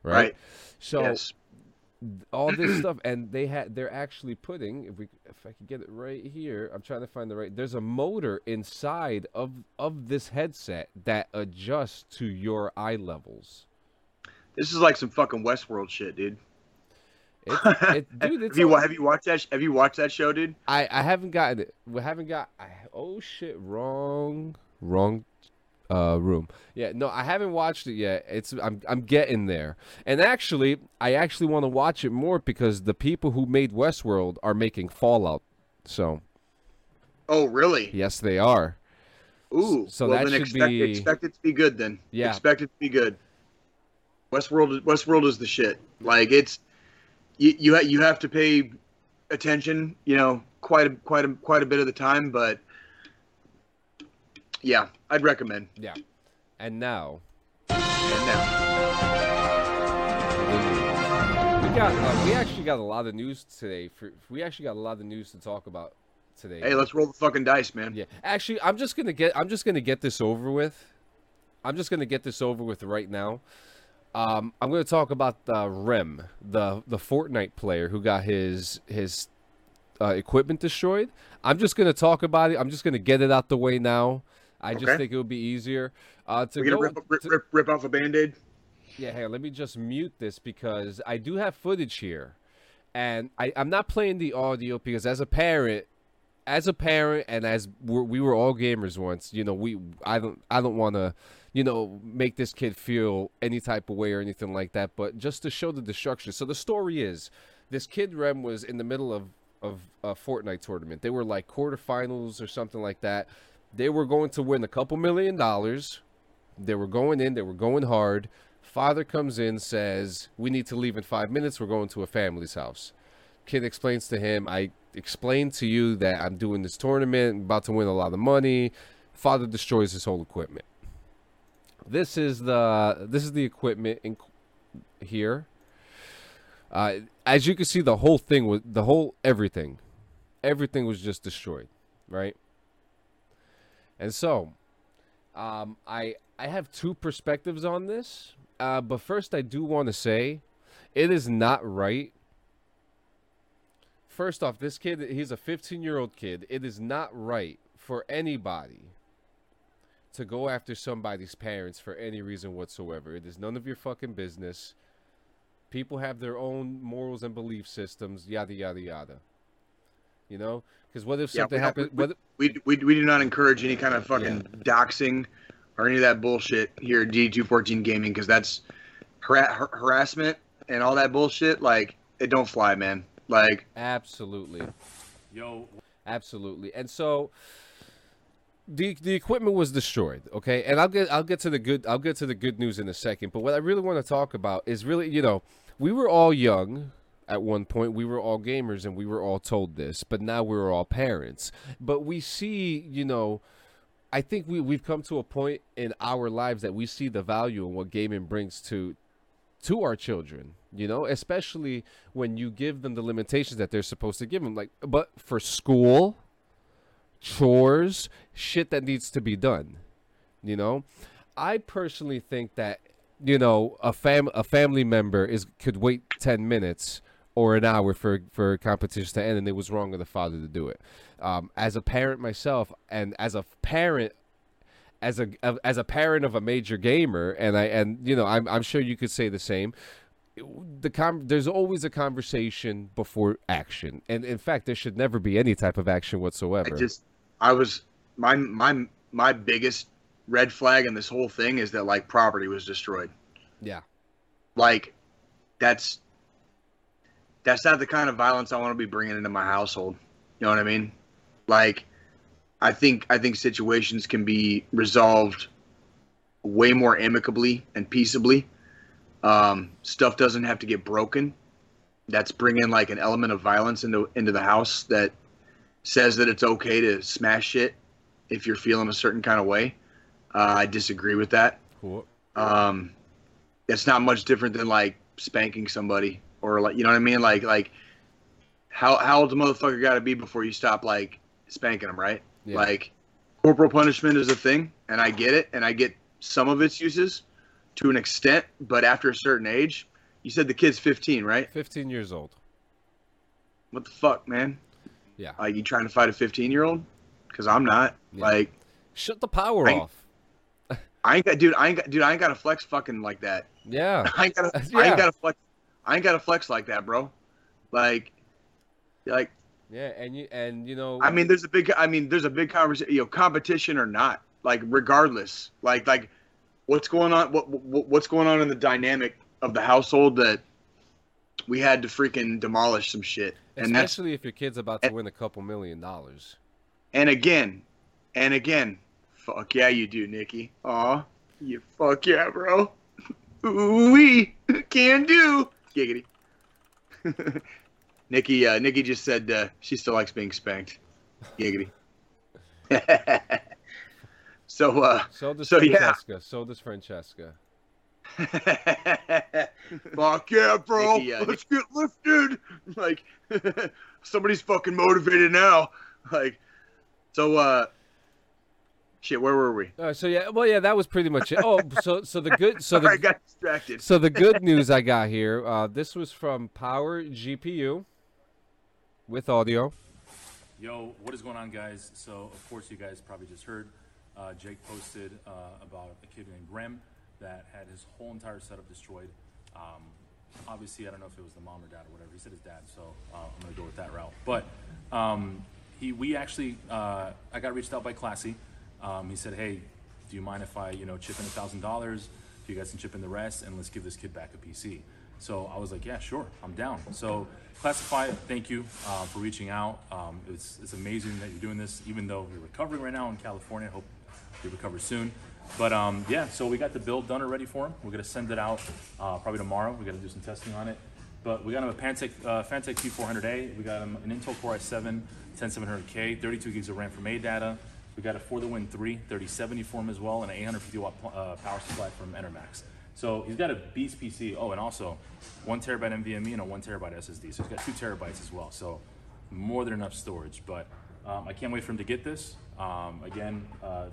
Speaker 2: right?
Speaker 3: Right.
Speaker 2: So
Speaker 3: yes.
Speaker 2: All this stuff and they had they're actually putting if we if I could get it right here I'm trying to find the right there's a motor inside of of this headset that adjusts to your eye levels
Speaker 3: This is like some fucking Westworld shit, dude.
Speaker 2: it, it, dude
Speaker 3: have you have you watched that? Have you watched that show, dude?
Speaker 2: I I haven't gotten it we haven't got I, oh shit wrong wrong uh room yeah no I haven't watched it yet it's I'm I'm getting there and actually I actually want to watch it more because the people who made Westworld are making Fallout so
Speaker 3: Oh, really?
Speaker 2: Yes, they are.
Speaker 3: Ooh,
Speaker 2: So
Speaker 3: well
Speaker 2: that should
Speaker 3: expect,
Speaker 2: be-
Speaker 3: expect it to be good then.
Speaker 2: Yeah.
Speaker 3: Expect it to be good. Westworld Westworld is the shit. Like it's you you, ha- you have to pay attention, you know, quite a quite a quite a bit of the time, but yeah, I'd recommend.
Speaker 2: Yeah. And now
Speaker 3: And now,
Speaker 2: we got uh, we actually got a lot of news today. For we actually got a lot of news to talk about today.
Speaker 3: hey, let's roll the fucking dice, man.
Speaker 2: Yeah. Actually, I'm just gonna get. I'm just gonna get this over with. I'm just gonna get this over with right now. Um, I'm gonna talk about uh, Rem, the the Fortnite player who got his his uh, equipment destroyed. I'm just gonna talk about it. I'm just gonna get it out the way now. I just
Speaker 3: Okay.
Speaker 2: think it would be easier uh, to
Speaker 3: We're
Speaker 2: go.
Speaker 3: rip, rip,
Speaker 2: to-
Speaker 3: rip, rip off a band-aid.
Speaker 2: yeah, on. Let me just mute this because I do have footage here, and I, I'm not playing the audio because as a parent, as a parent, and as we're, we were all gamers once, you know, we I don't I don't want to, you know, make this kid feel any type of way or anything like that, but just to show the destruction. So the story is, this kid Rem was in the middle of of a Fortnite tournament. They were like quarterfinals or something like that. They were going to win a couple million dollars. They were going in, they were going hard. Father comes in, says, We need to leave in five minutes. We're going to a family's house. Kid explains to him, I explained to you that I'm doing this tournament, about to win a lot of money. Father destroys his whole equipment. This is the this is the equipment in here. Uh, as you can see, the whole thing was the whole everything, everything was just destroyed, right? And so, um, I I have two perspectives on this. Uh, but first, I do want to say, it is not right. First off, this kid, he's a 15 year old kid. It is not right for anybody to go after somebody's parents for any reason whatsoever. It is none of your fucking business. People have their own morals and belief systems, yada, yada, yada. You know? Because what if
Speaker 3: Yeah,
Speaker 2: something
Speaker 3: we
Speaker 2: happens?
Speaker 3: we- We, we, we do not encourage any kind of fucking doxing or any of that bullshit here at DD214 Gaming because that's hara- har- harassment and all that bullshit. Like, it don't fly, man. Like,
Speaker 2: Absolutely.
Speaker 5: Yo,
Speaker 2: Absolutely. And so the the equipment was destroyed, okay? And I'll get I'll get to the good I'll get to the good news in a second, but what I really want to talk about is really, you know, we were all young at one point. We were all gamers and we were all told this, but now we're all parents. But we see, you know, I think we we've come to a point in our lives that we see the value in what gaming brings to to our children you know especially when you give them the limitations that they're supposed to give them like but for school chores shit that needs to be done you know i personally think that you know a fam a family member is could wait 10 minutes or an hour for for competition to end and it was wrong of the father to do it. Um, as a parent myself and as a parent as a as a parent of a major gamer and I and you know I'm I'm sure you could say the same the com- there's always a conversation before action. And in fact there should never be any type of action whatsoever.
Speaker 3: I just, I was, my, my, my biggest red flag in this whole thing is that, like, property was destroyed.
Speaker 2: yeah.
Speaker 3: Like, that's, that's not the kind of violence I want to be bringing into my household. You know what I mean? Like, I think I think situations can be resolved way more amicably and peaceably. Um, stuff doesn't have to get broken. That's bringing like an element of violence into into the house that says that it's okay to smash shit if you're feeling a certain kind of way. Uh, I disagree with that.
Speaker 2: cool
Speaker 3: Um, it's not much different than like spanking somebody or like you know what I mean. Like like how how old's a motherfucker got to be before you stop like spanking them, right?
Speaker 2: Yeah.
Speaker 3: Like corporal punishment is a thing, and I get it, and I get some of its uses to an extent, but after a certain age, you said the kid's 15, right?
Speaker 2: 15 years old
Speaker 3: What the fuck, man?
Speaker 2: Yeah.
Speaker 3: Like you trying to fight a 15 year old? Because I'm not.
Speaker 2: Yeah.
Speaker 3: Like
Speaker 2: shut the power
Speaker 3: I-
Speaker 2: off
Speaker 3: I ain't got, dude. I ain't got, dude. I ain't got to flex fucking like that.
Speaker 2: yeah
Speaker 3: I ain't got to. I ain't got to flex. I ain't got to flex like that, bro. Like, like
Speaker 2: yeah and you and you know
Speaker 3: I mean, there's a big. I mean, there's a big conversation. You know, competition or not, like regardless, like like what's going on? What, what what's going on in the dynamic of the household that we had to freaking demolish some shit, and that's
Speaker 2: especially if your kid's about to
Speaker 3: and-
Speaker 2: win a couple million dollars
Speaker 3: and again, and again, Fuck yeah, you do, Nikki. Aw, you fuck yeah, bro. Ooh wee, can do. Giggity. Nikki, uh, Nikki just said uh, she still likes being spanked. Giggity. so, uh,
Speaker 2: So does
Speaker 3: So, yeah.
Speaker 2: Francesca. So does Francesca.
Speaker 3: fuck yeah, bro.
Speaker 2: Nikki, uh,
Speaker 3: Let's get lifted. Like, somebody's fucking motivated now. Like, so, uh, shit, where were we?
Speaker 2: All right, so yeah, well, yeah, that was pretty much it. Oh, so so the good, so
Speaker 3: Sorry, I
Speaker 2: the
Speaker 3: got distracted.
Speaker 2: so the good news I got here. Uh, this was from Power GPU with audio.
Speaker 6: Yo, what is going on, guys? So, of course, you guys probably just heard uh, Jake posted uh, about a kid named Graham that had his whole entire setup destroyed. Um, obviously, I don't know if it was the mom or dad or whatever. He said his dad, so uh, I'm gonna go with that route. But um, he, we actually, uh, I got reached out by Classy. Um, he said, "Hey, do you mind if I, you know, chip in a thousand dollars? If you guys can chip in the rest, and let's give this kid back a PC." So I was like, "Yeah, sure, I'm down." So Classify, thank you uh, for reaching out. Um, it's, it's amazing that you're doing this, even though you're recovering right now in California. Hope you recover soon. But um, yeah, so we got the build done already for him. We're gonna send it out uh, probably tomorrow. We gotta do some testing on it. But we got him a Pantech, uh, Phanteks P400A. We got him an Intel Core i7 10700K, 32 gigs of RAM from ADATA. We got a For the Win 3 3070 for him as well, and an 850 watt uh, power supply from Enermax. So he's got a beast PC. Oh, and also one terabyte NVMe and a one terabyte SSD. So he's got two terabytes as well. So more than enough storage. But um, I can't wait for him to get this. Um, again, uh,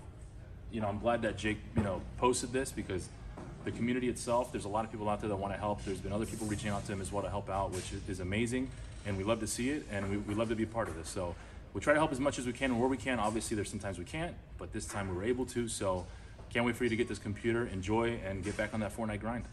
Speaker 6: you know, I'm glad that Jake, you know, posted this because the community itself, there's a lot of people out there that want to help. There's been other people reaching out to him as well to help out, which is, amazing. And we love to see it and we, we love to be a part of this. So we try to help as much as we can and where we can. Obviously, there's sometimes we can't, but this time we were able to. So can't wait for you to get this computer, enjoy, and get back on that Fortnite grind.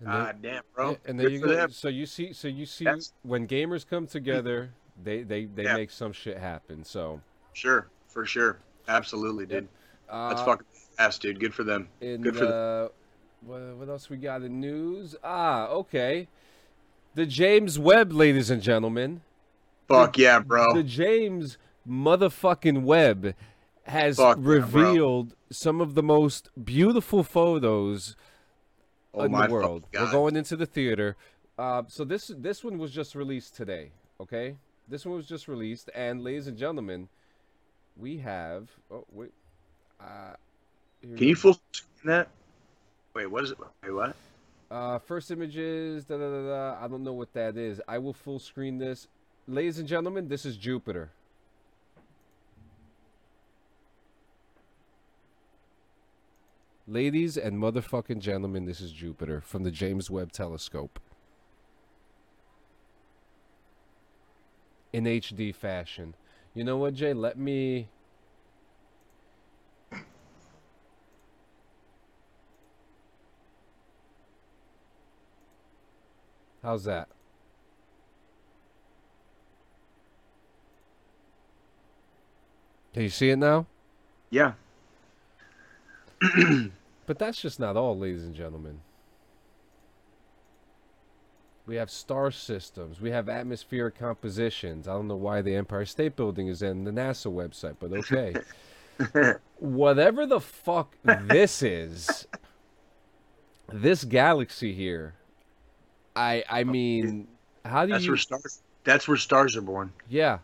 Speaker 2: And then-
Speaker 3: God damn, bro.
Speaker 2: And there
Speaker 3: Good
Speaker 2: you
Speaker 3: for
Speaker 2: go.
Speaker 3: them.
Speaker 2: So you see, so you see,
Speaker 3: That's-
Speaker 2: when gamers come together, they they they
Speaker 3: Yeah.
Speaker 2: make some shit happen. So
Speaker 3: Sure, for sure. Absolutely, dude. That's
Speaker 2: uh,
Speaker 3: fucking ass, dude. Good for them.
Speaker 2: in
Speaker 3: Good for them.
Speaker 2: uh, what, what else we got in news? Ah, okay, the James Webb, ladies and gentlemen,
Speaker 3: Fuck yeah, bro.
Speaker 2: the James motherfucking Webb has
Speaker 3: Fuck yeah,
Speaker 2: revealed some of the most beautiful photos
Speaker 3: Oh
Speaker 2: in
Speaker 3: my
Speaker 2: the world. We're going into the theater. Uh, so this this one was just released today. Okay, this one was just released, and ladies and gentlemen, we have. Oh wait. Uh,
Speaker 3: Can you full screen that? Wait, what is it? Wait, what?
Speaker 2: Uh, first images. Da, da, da, da. I don't know what that is. I will full screen this, ladies and gentlemen. This is Jupiter. Ladies and motherfucking gentlemen, this is Jupiter from the James Webb Telescope. In HD fashion. You know what, Jay? Let me. How's that? Can you see it now?
Speaker 3: Yeah.
Speaker 2: But that's just not all, ladies and gentlemen. We have star systems. We have atmospheric compositions. I don't know why the Empire State Building is in the NASA website, but okay. Whatever the fuck this is, this galaxy here, I I mean, how do
Speaker 3: That's
Speaker 2: you?
Speaker 3: where stars. That's where stars are born.
Speaker 2: Yeah,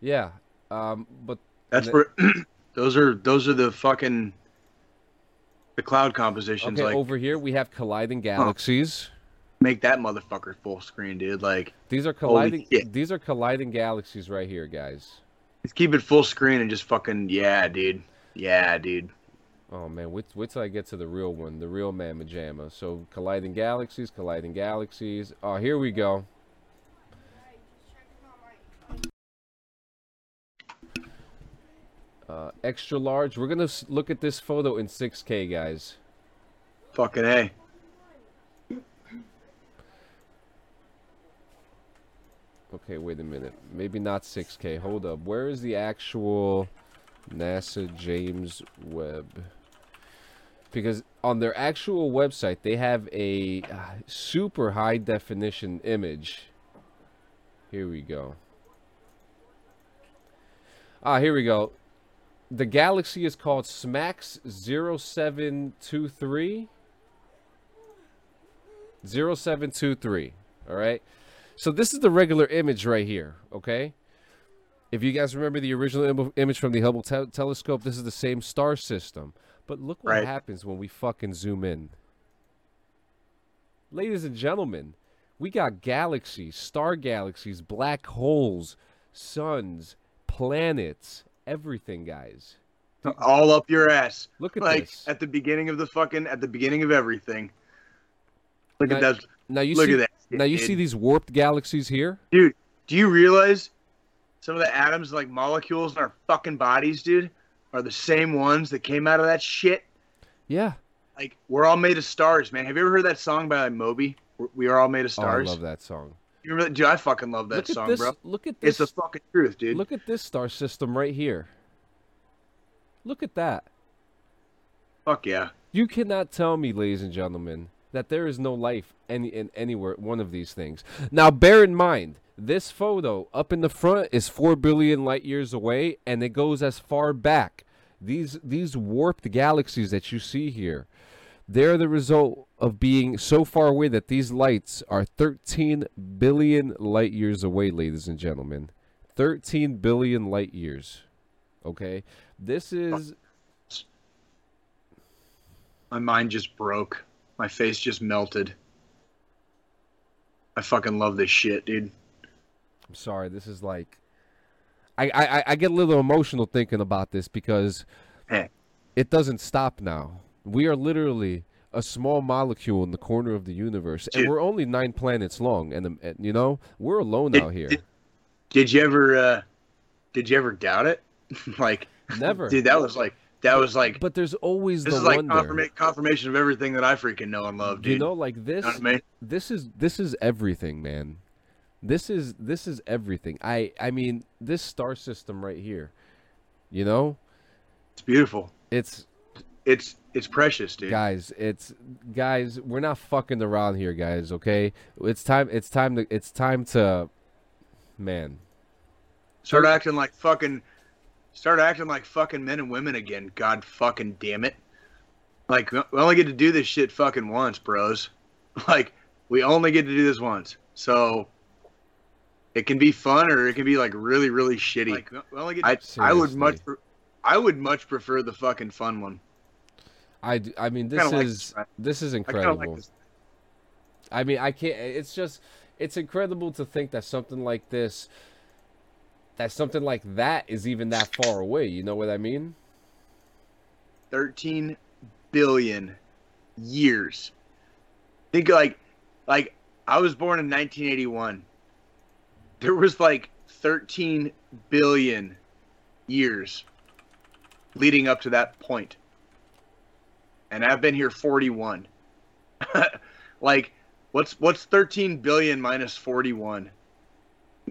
Speaker 2: yeah. Um, but
Speaker 3: That's where. those are those are the fucking. The cloud compositions
Speaker 2: okay,
Speaker 3: like
Speaker 2: over here we have colliding galaxies.
Speaker 3: make that motherfucker full screen, dude. Like
Speaker 2: These are colliding. These are colliding galaxies right here, guys.
Speaker 3: just keep it full screen and just fucking yeah, dude. Yeah, dude.
Speaker 2: Oh man, wait, wait till I get to the real one, the real man Majama. So colliding galaxies, colliding galaxies. Oh, here we go. Extra large. We're gonna look at this photo in 6K, guys.
Speaker 3: Fucking a.
Speaker 2: Okay, wait a minute. Maybe not 6K. Hold up. Where is the actual NASA James Webb? Because on their actual website, they have a uh, super high definition image. Here we go. Ah, here we go. The galaxy is called SMACS 0723. 0723. All right. So this is the regular image right here. Okay. If you guys remember the original Im- image from the Hubble te- telescope, this is the same star system. But look what
Speaker 3: Right.
Speaker 2: happens when we fucking zoom in. Ladies and gentlemen, we got galaxies, star galaxies, black holes, suns, planets, everything, guys.
Speaker 3: All up your ass.
Speaker 2: Look at
Speaker 3: like
Speaker 2: this.
Speaker 3: at the beginning of the fucking at the beginning of everything. Look
Speaker 2: Now-
Speaker 3: at that.
Speaker 2: Now you
Speaker 3: Look
Speaker 2: see
Speaker 3: at that. shit,
Speaker 2: now you
Speaker 3: dude.
Speaker 2: see these warped galaxies here?
Speaker 3: Dude, do you realize some of the atoms, like molecules in our fucking bodies, dude, are the same ones that came out of that shit?
Speaker 2: Yeah.
Speaker 3: Like, we're all made of stars, man. Have you ever heard that song by like, Moby? We're- all made of
Speaker 2: Oh, I
Speaker 3: stars.
Speaker 2: love that song.
Speaker 3: You remember? Dude, I fucking love that
Speaker 2: look
Speaker 3: song,
Speaker 2: this.
Speaker 3: bro.
Speaker 2: Look at this.
Speaker 3: It's the fucking truth, dude.
Speaker 2: Look at this star system right here. Look at that.
Speaker 3: Fuck yeah.
Speaker 2: You cannot tell me, ladies and gentlemen, that there is no life any in anywhere one of these things. Now, bear in mind, this photo up in the front is four billion light years away, and it goes as far back. These these warped galaxies that you see here, they're the result of being so far away that these lights are 13 billion light years away, ladies and gentlemen. 13 billion light years. Okay, this is
Speaker 3: My mind just broke. My face just melted. I fucking love this shit, dude.
Speaker 2: I'm sorry. This is like, I I I- get a little emotional thinking about this because
Speaker 3: Hey.
Speaker 2: it doesn't stop now. We are literally a small molecule in the corner of the universe, and we're only nine planets long. And, um, and you know, we're alone
Speaker 3: Did-
Speaker 2: out here.
Speaker 3: did- Did you ever uh did you ever doubt it? like
Speaker 2: Never.
Speaker 3: dude, that was like that was like
Speaker 2: but there's always
Speaker 3: this
Speaker 2: the
Speaker 3: is like confirma- confirmation of everything that I freaking know and love, dude.
Speaker 2: you know, like this.
Speaker 3: know I mean?
Speaker 2: this is this is everything, man. This is this is everything. I I mean, this star system right here. You know,
Speaker 3: It's beautiful.
Speaker 2: it's
Speaker 3: It's it's precious, dude.
Speaker 2: guys it's guys we're not fucking around here guys okay it's time it's time to it's time to man
Speaker 3: Start acting like fucking start acting like fucking men and women again. God fucking damn it. Like we only get to do this shit fucking once, bros. Like we only get to do this once. So it can be fun or it can be like really really shitty. Like, we only get I I would much I would much prefer the fucking fun one.
Speaker 2: I i mean this
Speaker 3: like
Speaker 2: is
Speaker 3: this,
Speaker 2: this is incredible
Speaker 3: of like this.
Speaker 2: i mean i can't it's just it's incredible to think that something like this that something like that is even that far away you know what i mean
Speaker 3: 13 billion years. Think like like I was born in 1981. There was like 13 billion years leading up to that point. And I've been here 41. like what's what's 13 billion minus 41?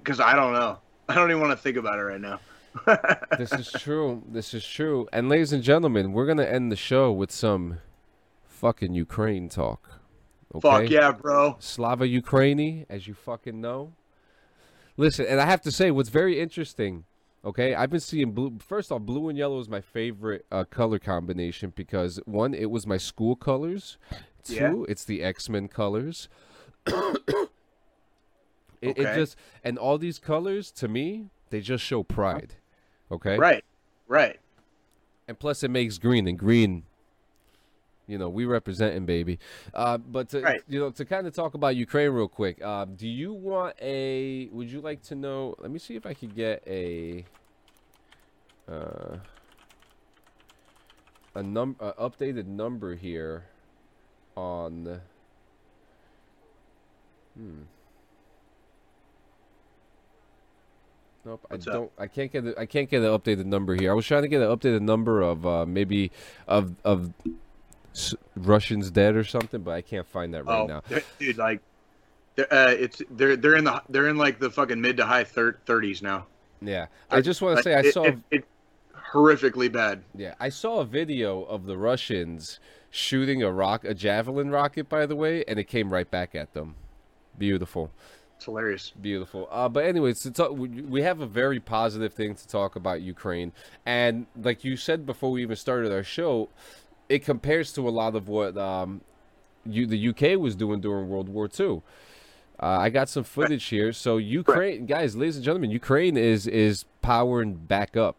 Speaker 3: Cuz I don't know. I don't even want to think about it right now.
Speaker 2: this is true this is true and ladies and gentlemen we're gonna end the show with some fucking ukraine talk okay
Speaker 3: Fuck yeah, bro.
Speaker 2: Slava Ukraini, as you fucking know. Listen, and I have to say, what's very interesting, okay? I've been seeing blue. First off, blue and yellow is my favorite uh, color combination because one, it was my school colors. Two,
Speaker 3: Yeah.
Speaker 2: it's the X Men colors. it, it just and all these colors to me, they just show pride. Okay,
Speaker 3: Right. Right.
Speaker 2: and plus it makes green and green you know we representing baby uh, but to,
Speaker 3: Right.
Speaker 2: you know to kind of talk about ukraine real quick uh, do you want a would you like to know let me see if i could get a uh, a num uh, updated number here on hmm Nope,
Speaker 3: What's
Speaker 2: I don't. I can't get. The, I can't get an updated number here. I was trying to get an updated number of uh, maybe of of Russians dead or something, but I can't find that right
Speaker 3: oh,
Speaker 2: now.
Speaker 3: dude, like, they're, uh, it's they're they're in the they're in like the fucking mid to high thir- 30s now.
Speaker 2: Yeah, I just want to say I
Speaker 3: It-
Speaker 2: saw.
Speaker 3: it, it horrifically bad.
Speaker 2: Yeah, I saw a video of the Russians shooting a rock, a javelin rocket, by the way, and it came right back at them. Beautiful.
Speaker 3: It's hilarious.
Speaker 2: Beautiful. Uh, but anyways, to talk, we have a very positive thing to talk about Ukraine, and like you said before we even started our show, it compares to a lot of what um, you the UK was doing during World War II. Uh, I got some footage here. So Ukraine, guys, ladies and gentlemen, Ukraine is is powering back up.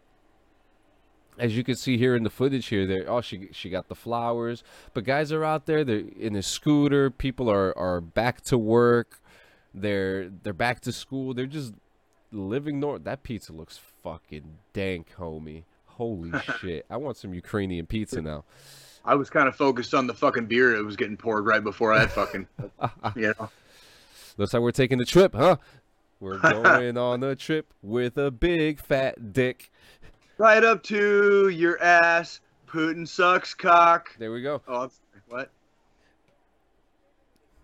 Speaker 2: As you can see here in the footage here, there oh she she got the flowers, but guys are out there. They're in a scooter. People are are back to work. They're they're back to school. They're just living north. That pizza looks fucking dank, homie. Holy shit! I want some Ukrainian pizza now.
Speaker 3: I was kind of focused on the fucking beer that was getting poured right before I fucking, you know.
Speaker 2: Looks like we're taking a trip, huh? We're going on a trip with a big fat dick.
Speaker 3: Right up to your ass. Putin sucks cock.
Speaker 2: There we go.
Speaker 3: Oh, I'm sorry, what?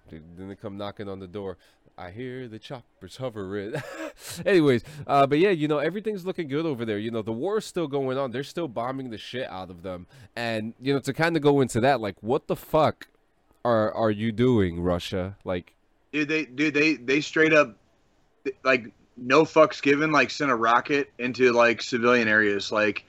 Speaker 2: Dude, Then they come knocking on the door. I hear the choppers hovering. Anyways, uh, but yeah, you know everything's looking good over there. You know the war is still going on. They're still bombing the shit out of them, and you know to kind of go into that, like, what the fuck are are you doing, Russia? Like,
Speaker 3: Dude, they dude they they straight up like no fucks given like sent a rocket into like civilian areas like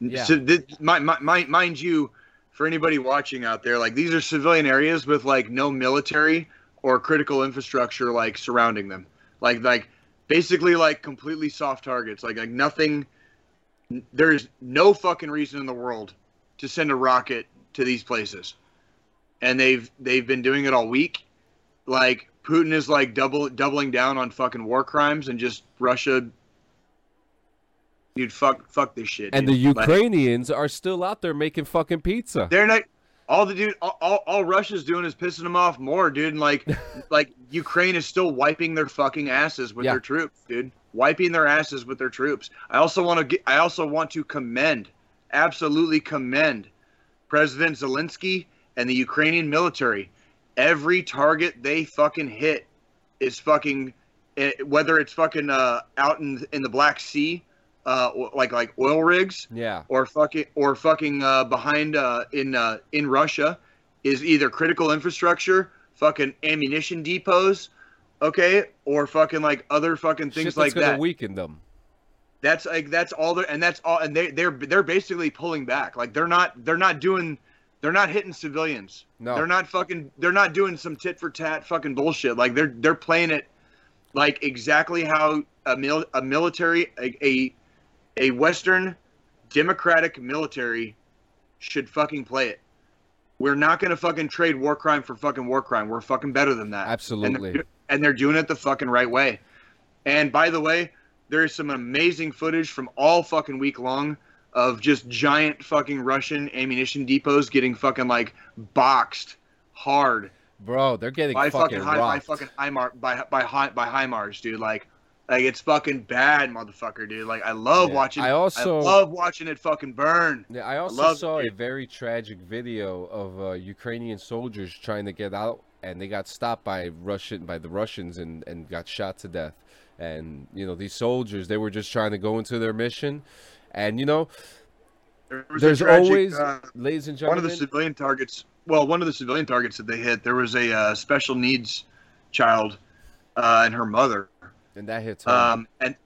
Speaker 2: Yeah.
Speaker 3: so thi- mi- mi- mi- mind you for anybody watching out there like these are civilian areas with like no military or critical infrastructure like surrounding them like like basically like completely soft targets like like nothing there's no fucking reason in the world to send a rocket to these places and they've they've been doing it all week like Putin is like double doubling down on fucking war crimes and just Russia dude fuck fuck this shit
Speaker 2: and the
Speaker 3: dude. Like,
Speaker 2: Ukrainians are still out there making fucking pizza.
Speaker 3: they're not all the dude all, all, all Russia's doing is pissing them off more dude. And like like Ukraine is still wiping their fucking asses with
Speaker 2: Yeah.
Speaker 3: their troops dude. Wiping their asses with their troops. I also want to get I also want to commend absolutely commend President Zelensky and the Ukrainian military. Every target they fucking hit is fucking eh, whether it's fucking uh, out in in the Black Sea, uh, like like oil rigs,
Speaker 2: Yeah.
Speaker 3: or fucking or fucking uh, behind uh, in uh, in Russia, is either critical infrastructure, fucking ammunition depots, okay, or fucking like other fucking things like that.
Speaker 2: weaken them.
Speaker 3: That's like that's all they're and that's all and they they're they're basically pulling back. Like they're not they're not doing they're not hitting civilians.
Speaker 2: No.
Speaker 3: They're not fucking they're not doing some tit for tat fucking bullshit. Like they're they're playing it like exactly how a mil, a military a, a a western democratic military should fucking play it. We're not going to fucking trade war crime for fucking war crime. We're fucking better than that. And
Speaker 2: Absolutely.
Speaker 3: they're, and they're doing it the fucking right way. And by the way, there is some amazing footage from all fucking week long of just giant fucking Russian ammunition depots getting fucking like boxed hard
Speaker 2: Bro, they're getting
Speaker 3: by
Speaker 2: fucking,
Speaker 3: fucking high, by fucking HIMAR by by high by HIMARS, dude. Like, like it's fucking bad, motherfucker, dude. Like, I love
Speaker 2: Yeah.
Speaker 3: watching.
Speaker 2: I also-
Speaker 3: love watching it fucking burn.
Speaker 2: Yeah, I also
Speaker 3: love
Speaker 2: saw a very tragic video of uh, Ukrainian soldiers trying to get out, and they got stopped by Russian by the Russians and, and got shot to death. And you know these soldiers, they were just trying to go into their mission, and you know
Speaker 3: There
Speaker 2: there's
Speaker 3: tragic,
Speaker 2: always,
Speaker 3: uh,
Speaker 2: ladies and gentlemen,
Speaker 3: one of the civilian targets. Well, one of the civilian targets that they hit, there was a uh, special needs child uh, and her mother,
Speaker 2: and that hits home.
Speaker 3: um, and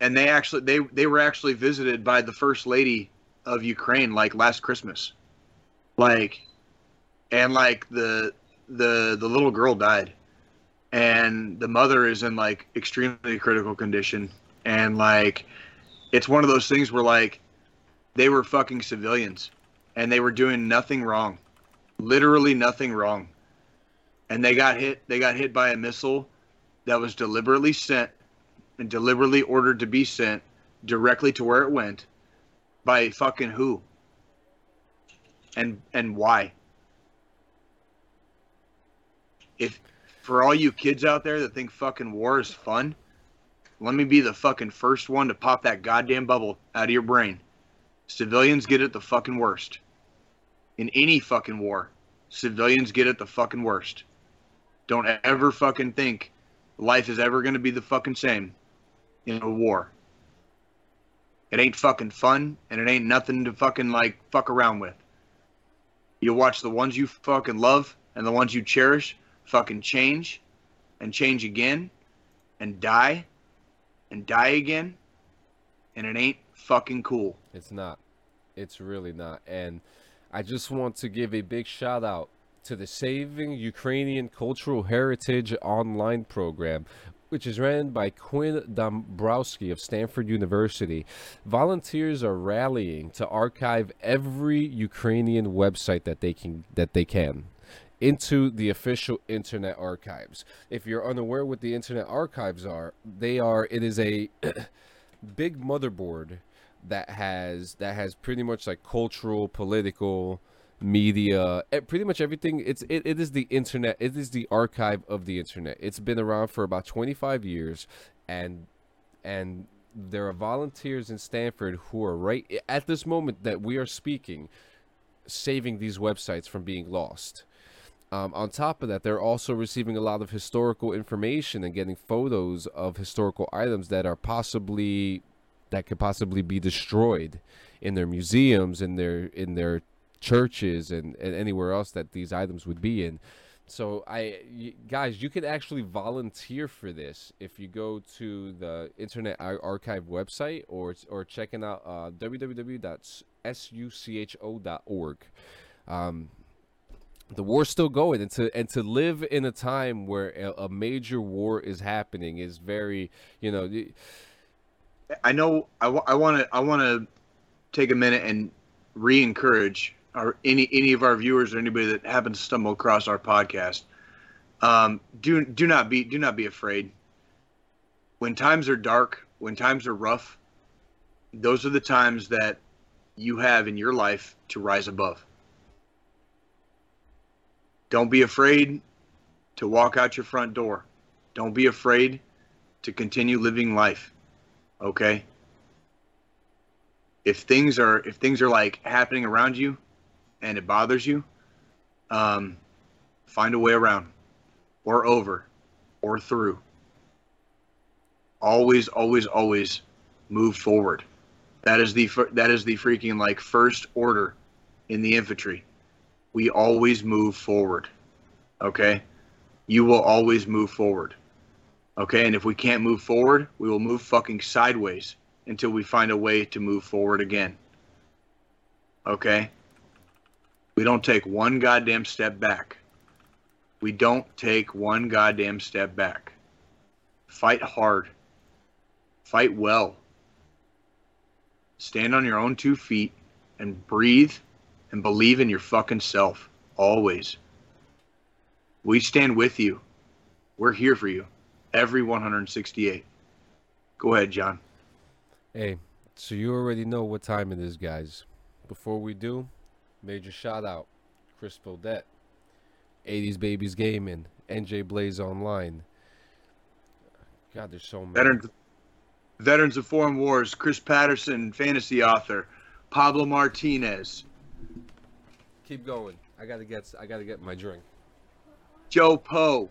Speaker 3: and they actually they they were actually visited by the first lady of Ukraine like last Christmas, like, and like the the the little girl died, and the mother is in like extremely critical condition, and like, it's one of those things where like, they were fucking civilians, and they were doing nothing wrong, literally nothing wrong, and they got hit they got hit by a missile that was deliberately sent and deliberately ordered to be sent directly to where it went by fucking who? And and why? If for all you kids out there that think fucking war is fun let me be the fucking first one to pop that goddamn bubble out of your brain. Civilians get it the fucking worst. In any fucking war civilians get it the fucking worst. Don't ever fucking think life is ever going to be the fucking same in a war. It ain't fucking fun, and it ain't nothing to fucking like fuck around with. You watch the ones you fucking love and the ones you cherish fucking change and change again and die and die again, and it ain't fucking cool.
Speaker 2: It's not. It's really not. And I just want to give a big shout out to the Saving Ukrainian Cultural Heritage online program, which is ran by Quinn Dombrowski of Stanford University. Volunteers are rallying to archive every Ukrainian website that they can that they can into the official internet archives. If you're unaware what the internet archives are, they are it is a big motherboard that has that has pretty much like cultural, political, media, pretty much everything. It's it, it is the internet. It is the archive of the internet. It's been around for about 25 years, and and there are volunteers in Stanford who are right at this moment that we are speaking, saving these websites from being lost. Um, on top of that, they're also receiving a lot of historical information and getting photos of historical items that are possibly that could possibly be destroyed in their museums, in their in their churches, and, and anywhere else that these items would be in. So I, y- guys, you could actually volunteer for this if you go to the Internet Ar- Archive website or or checking out uh, www.sucho.org. Um, the war's still going, and to and to live in a time where a, a major war is happening is very, you know,
Speaker 3: I know I want to I want to take a minute and re-encourage our any any of our viewers or anybody that happens to stumble across our podcast. Um, do do not be do not be afraid. When times are dark, when times are rough, those are the times that you have in your life to rise above. Don't be afraid to walk out your front door. Don't be afraid to continue living life okay if things are if things are like happening around you and it bothers you um find a way around or over or through always always always move forward that is the that is the freaking like first order in the infantry we always move forward okay you will always move forward Okay, and if we can't move forward, we will move fucking sideways until we find a way to move forward again. Okay? We don't take one goddamn step back. We don't take one goddamn step back. Fight hard. Fight well. Stand on your own two feet and breathe and believe in your fucking self. Always. We stand with you. We're here for you every 168. Go ahead, John.
Speaker 2: Hey, so you already know what time it is, guys. Before we do, major shout out, Chris Bodette, 80s Babies Gaming, NJ Blaze Online. God, there's so many.
Speaker 3: Veterans, Veterans of Foreign Wars, Chris Patterson, fantasy author, Pablo Martinez,
Speaker 2: Keep going. I gotta get. I gotta get my drink.
Speaker 3: Joe Poe,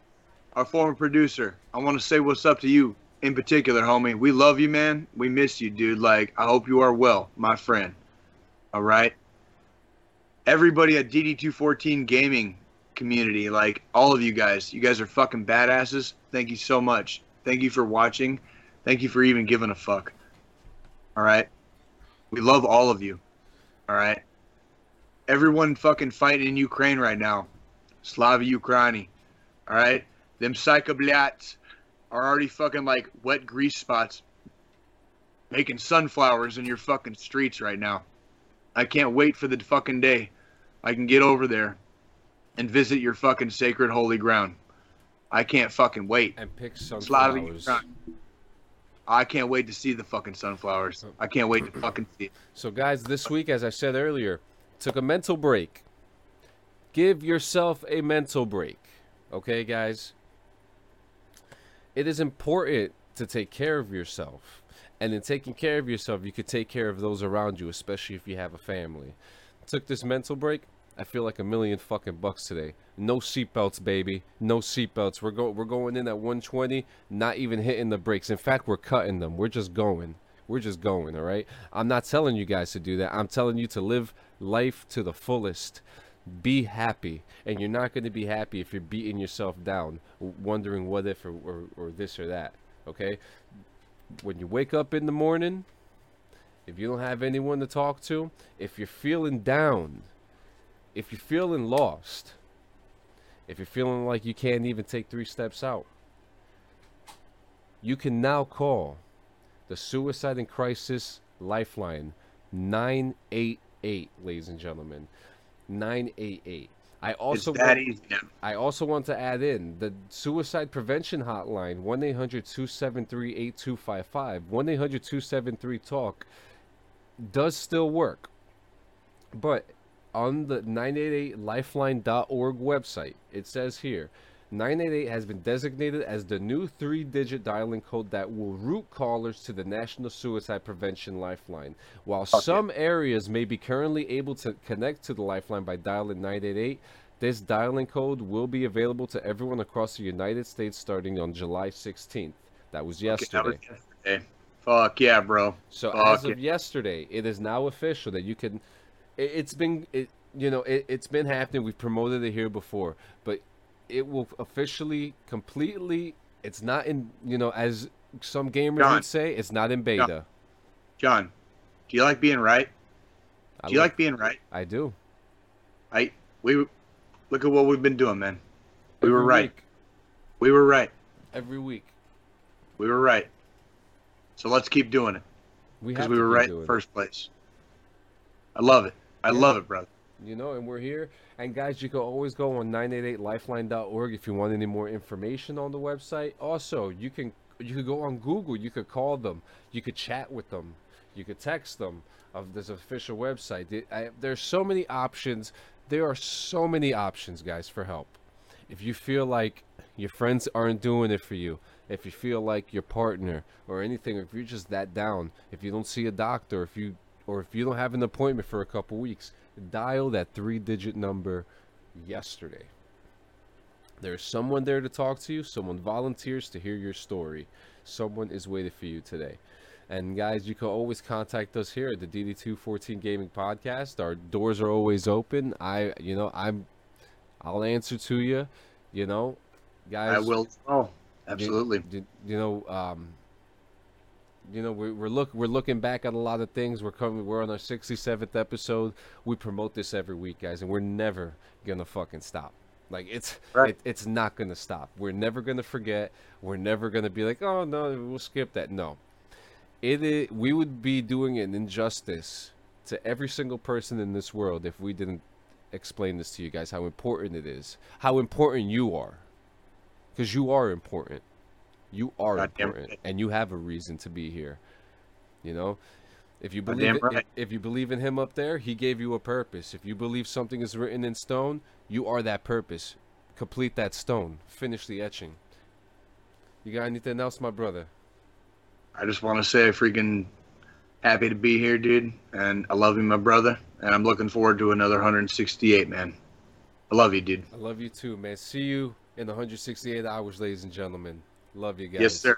Speaker 3: our former producer. I want to say what's up to you in particular, homie. We love you, man. We miss you, dude. Like, I hope you are well, my friend. All right. Everybody at DD214 Gaming community, like all of you guys, you guys are fucking badasses. Thank you so much. Thank you for watching. Thank you for even giving a fuck. All right. We love all of you. All right. Everyone fucking fighting in Ukraine right now. Slava Ukraini. All right. Them psychoblats are already fucking like wet grease spots making sunflowers in your fucking streets right now. I can't wait for the fucking day I can get over there and visit your fucking sacred holy ground. I can't fucking wait.
Speaker 2: And pick sunflowers.
Speaker 3: I can't wait to see the fucking sunflowers. I can't wait to fucking see it.
Speaker 2: So, guys, this week, as I said earlier, took a mental break. Give yourself a mental break. Okay, guys? It is important to take care of yourself. And in taking care of yourself, you could take care of those around you, especially if you have a family. Took this mental break. I feel like a million fucking bucks today. No seatbelts, baby. No seatbelts. We're going. We're going in at 120. Not even hitting the brakes. In fact, we're cutting them. We're just going. We're just going. All right. I'm not telling you guys to do that. I'm telling you to live life to the fullest. Be happy, and you're not going to be happy if you're beating yourself down, wondering what if or, or, or this or that. Okay? When you wake up in the morning, if you don't have anyone to talk to, if you're feeling down, if you're feeling lost, if you're feeling like you can't even take three steps out, you can now call the Suicide and Crisis Lifeline 988, ladies and gentlemen. 988. I also
Speaker 3: it's that
Speaker 2: want-
Speaker 3: easy now.
Speaker 2: I also want to add in the suicide prevention hotline 1 800 273 8255. 1 800 273 TALK does still work. But on the 988lifeline.org website, it says here 988 has been designated as the new three digit dialing code that will route callers to the National Suicide Prevention Lifeline. While some areas may be currently able to connect to the Lifeline by dialing 988, this dialing code will be available to everyone across the United States starting on July 16th. That was
Speaker 3: Okay, that
Speaker 2: yesterday.
Speaker 3: was yesterday. Fuck yeah, bro.
Speaker 2: So
Speaker 3: Fuck
Speaker 2: as of
Speaker 3: yeah.
Speaker 2: yesterday, it is now official that you can. It, it's been it you know it, it's been happening. We've promoted it here before, but it will officially completely. It's not in you know as some gamers
Speaker 3: John.
Speaker 2: would say. It's not in beta.
Speaker 3: John, do you like being right?
Speaker 2: I
Speaker 3: Do you
Speaker 2: li-
Speaker 3: like being right?
Speaker 2: I do.
Speaker 3: I we look at what we've been doing, man. We were right.
Speaker 2: week.
Speaker 3: We were right.
Speaker 2: Every week
Speaker 3: We were right. So let's keep doing it
Speaker 2: we
Speaker 3: because
Speaker 2: have
Speaker 3: we
Speaker 2: to
Speaker 3: were right in the first place. I love it. I
Speaker 2: Yeah.
Speaker 3: love it, brother.
Speaker 2: you know, and we're here. And guys, you can always go on 988lifeline.org if you want any more information on the website. Also, you can you could go on Google, you could call them, you could chat with them, you could text them of this official website. There's so many options. There are so many options, guys, for help. If you feel like your friends aren't doing it for you, if you feel like your partner or anything, if you're just that down, if you don't see a doctor, if you or if you don't have an appointment for a couple weeks, dial that three-digit number yesterday. There's someone there to talk to you. Someone volunteers to hear your story. Someone is waiting for you today. And guys, you can always contact us here at the DD214 Gaming Podcast. Our doors are always open. I, you know, I'm, I'll answer to you. You know, guys.
Speaker 3: I will. Oh, absolutely.
Speaker 2: You, you know, um, you know, we're, we're look we're looking back at a lot of things. We're coming. We're on our 67th episode. We promote this every week, guys, and we're never gonna fucking stop. Like it's
Speaker 3: Right.
Speaker 2: it, it's not gonna stop. We're never gonna forget. We're never gonna be like, oh no, we'll skip that. No, it is, we would be doing an injustice to every single person in this world if we didn't explain this to you guys how important it is, how important you are, because you are important. You are
Speaker 3: Goddamn
Speaker 2: important,
Speaker 3: right.
Speaker 2: and you have a reason to be here. You know, if you believe in,
Speaker 3: right.
Speaker 2: if, if you believe in him up there, he gave you a purpose. If you believe something is written in stone, you are that purpose. Complete that stone. Finish the etching. You got anything else, my brother?
Speaker 3: I just want to say, freaking happy to be here, dude. And I love you, my brother. And I'm looking forward to another 168, man. I love you, dude.
Speaker 2: I love you too, man. See you in 168 hours, ladies and gentlemen. Love you guys.
Speaker 3: Yes, sir.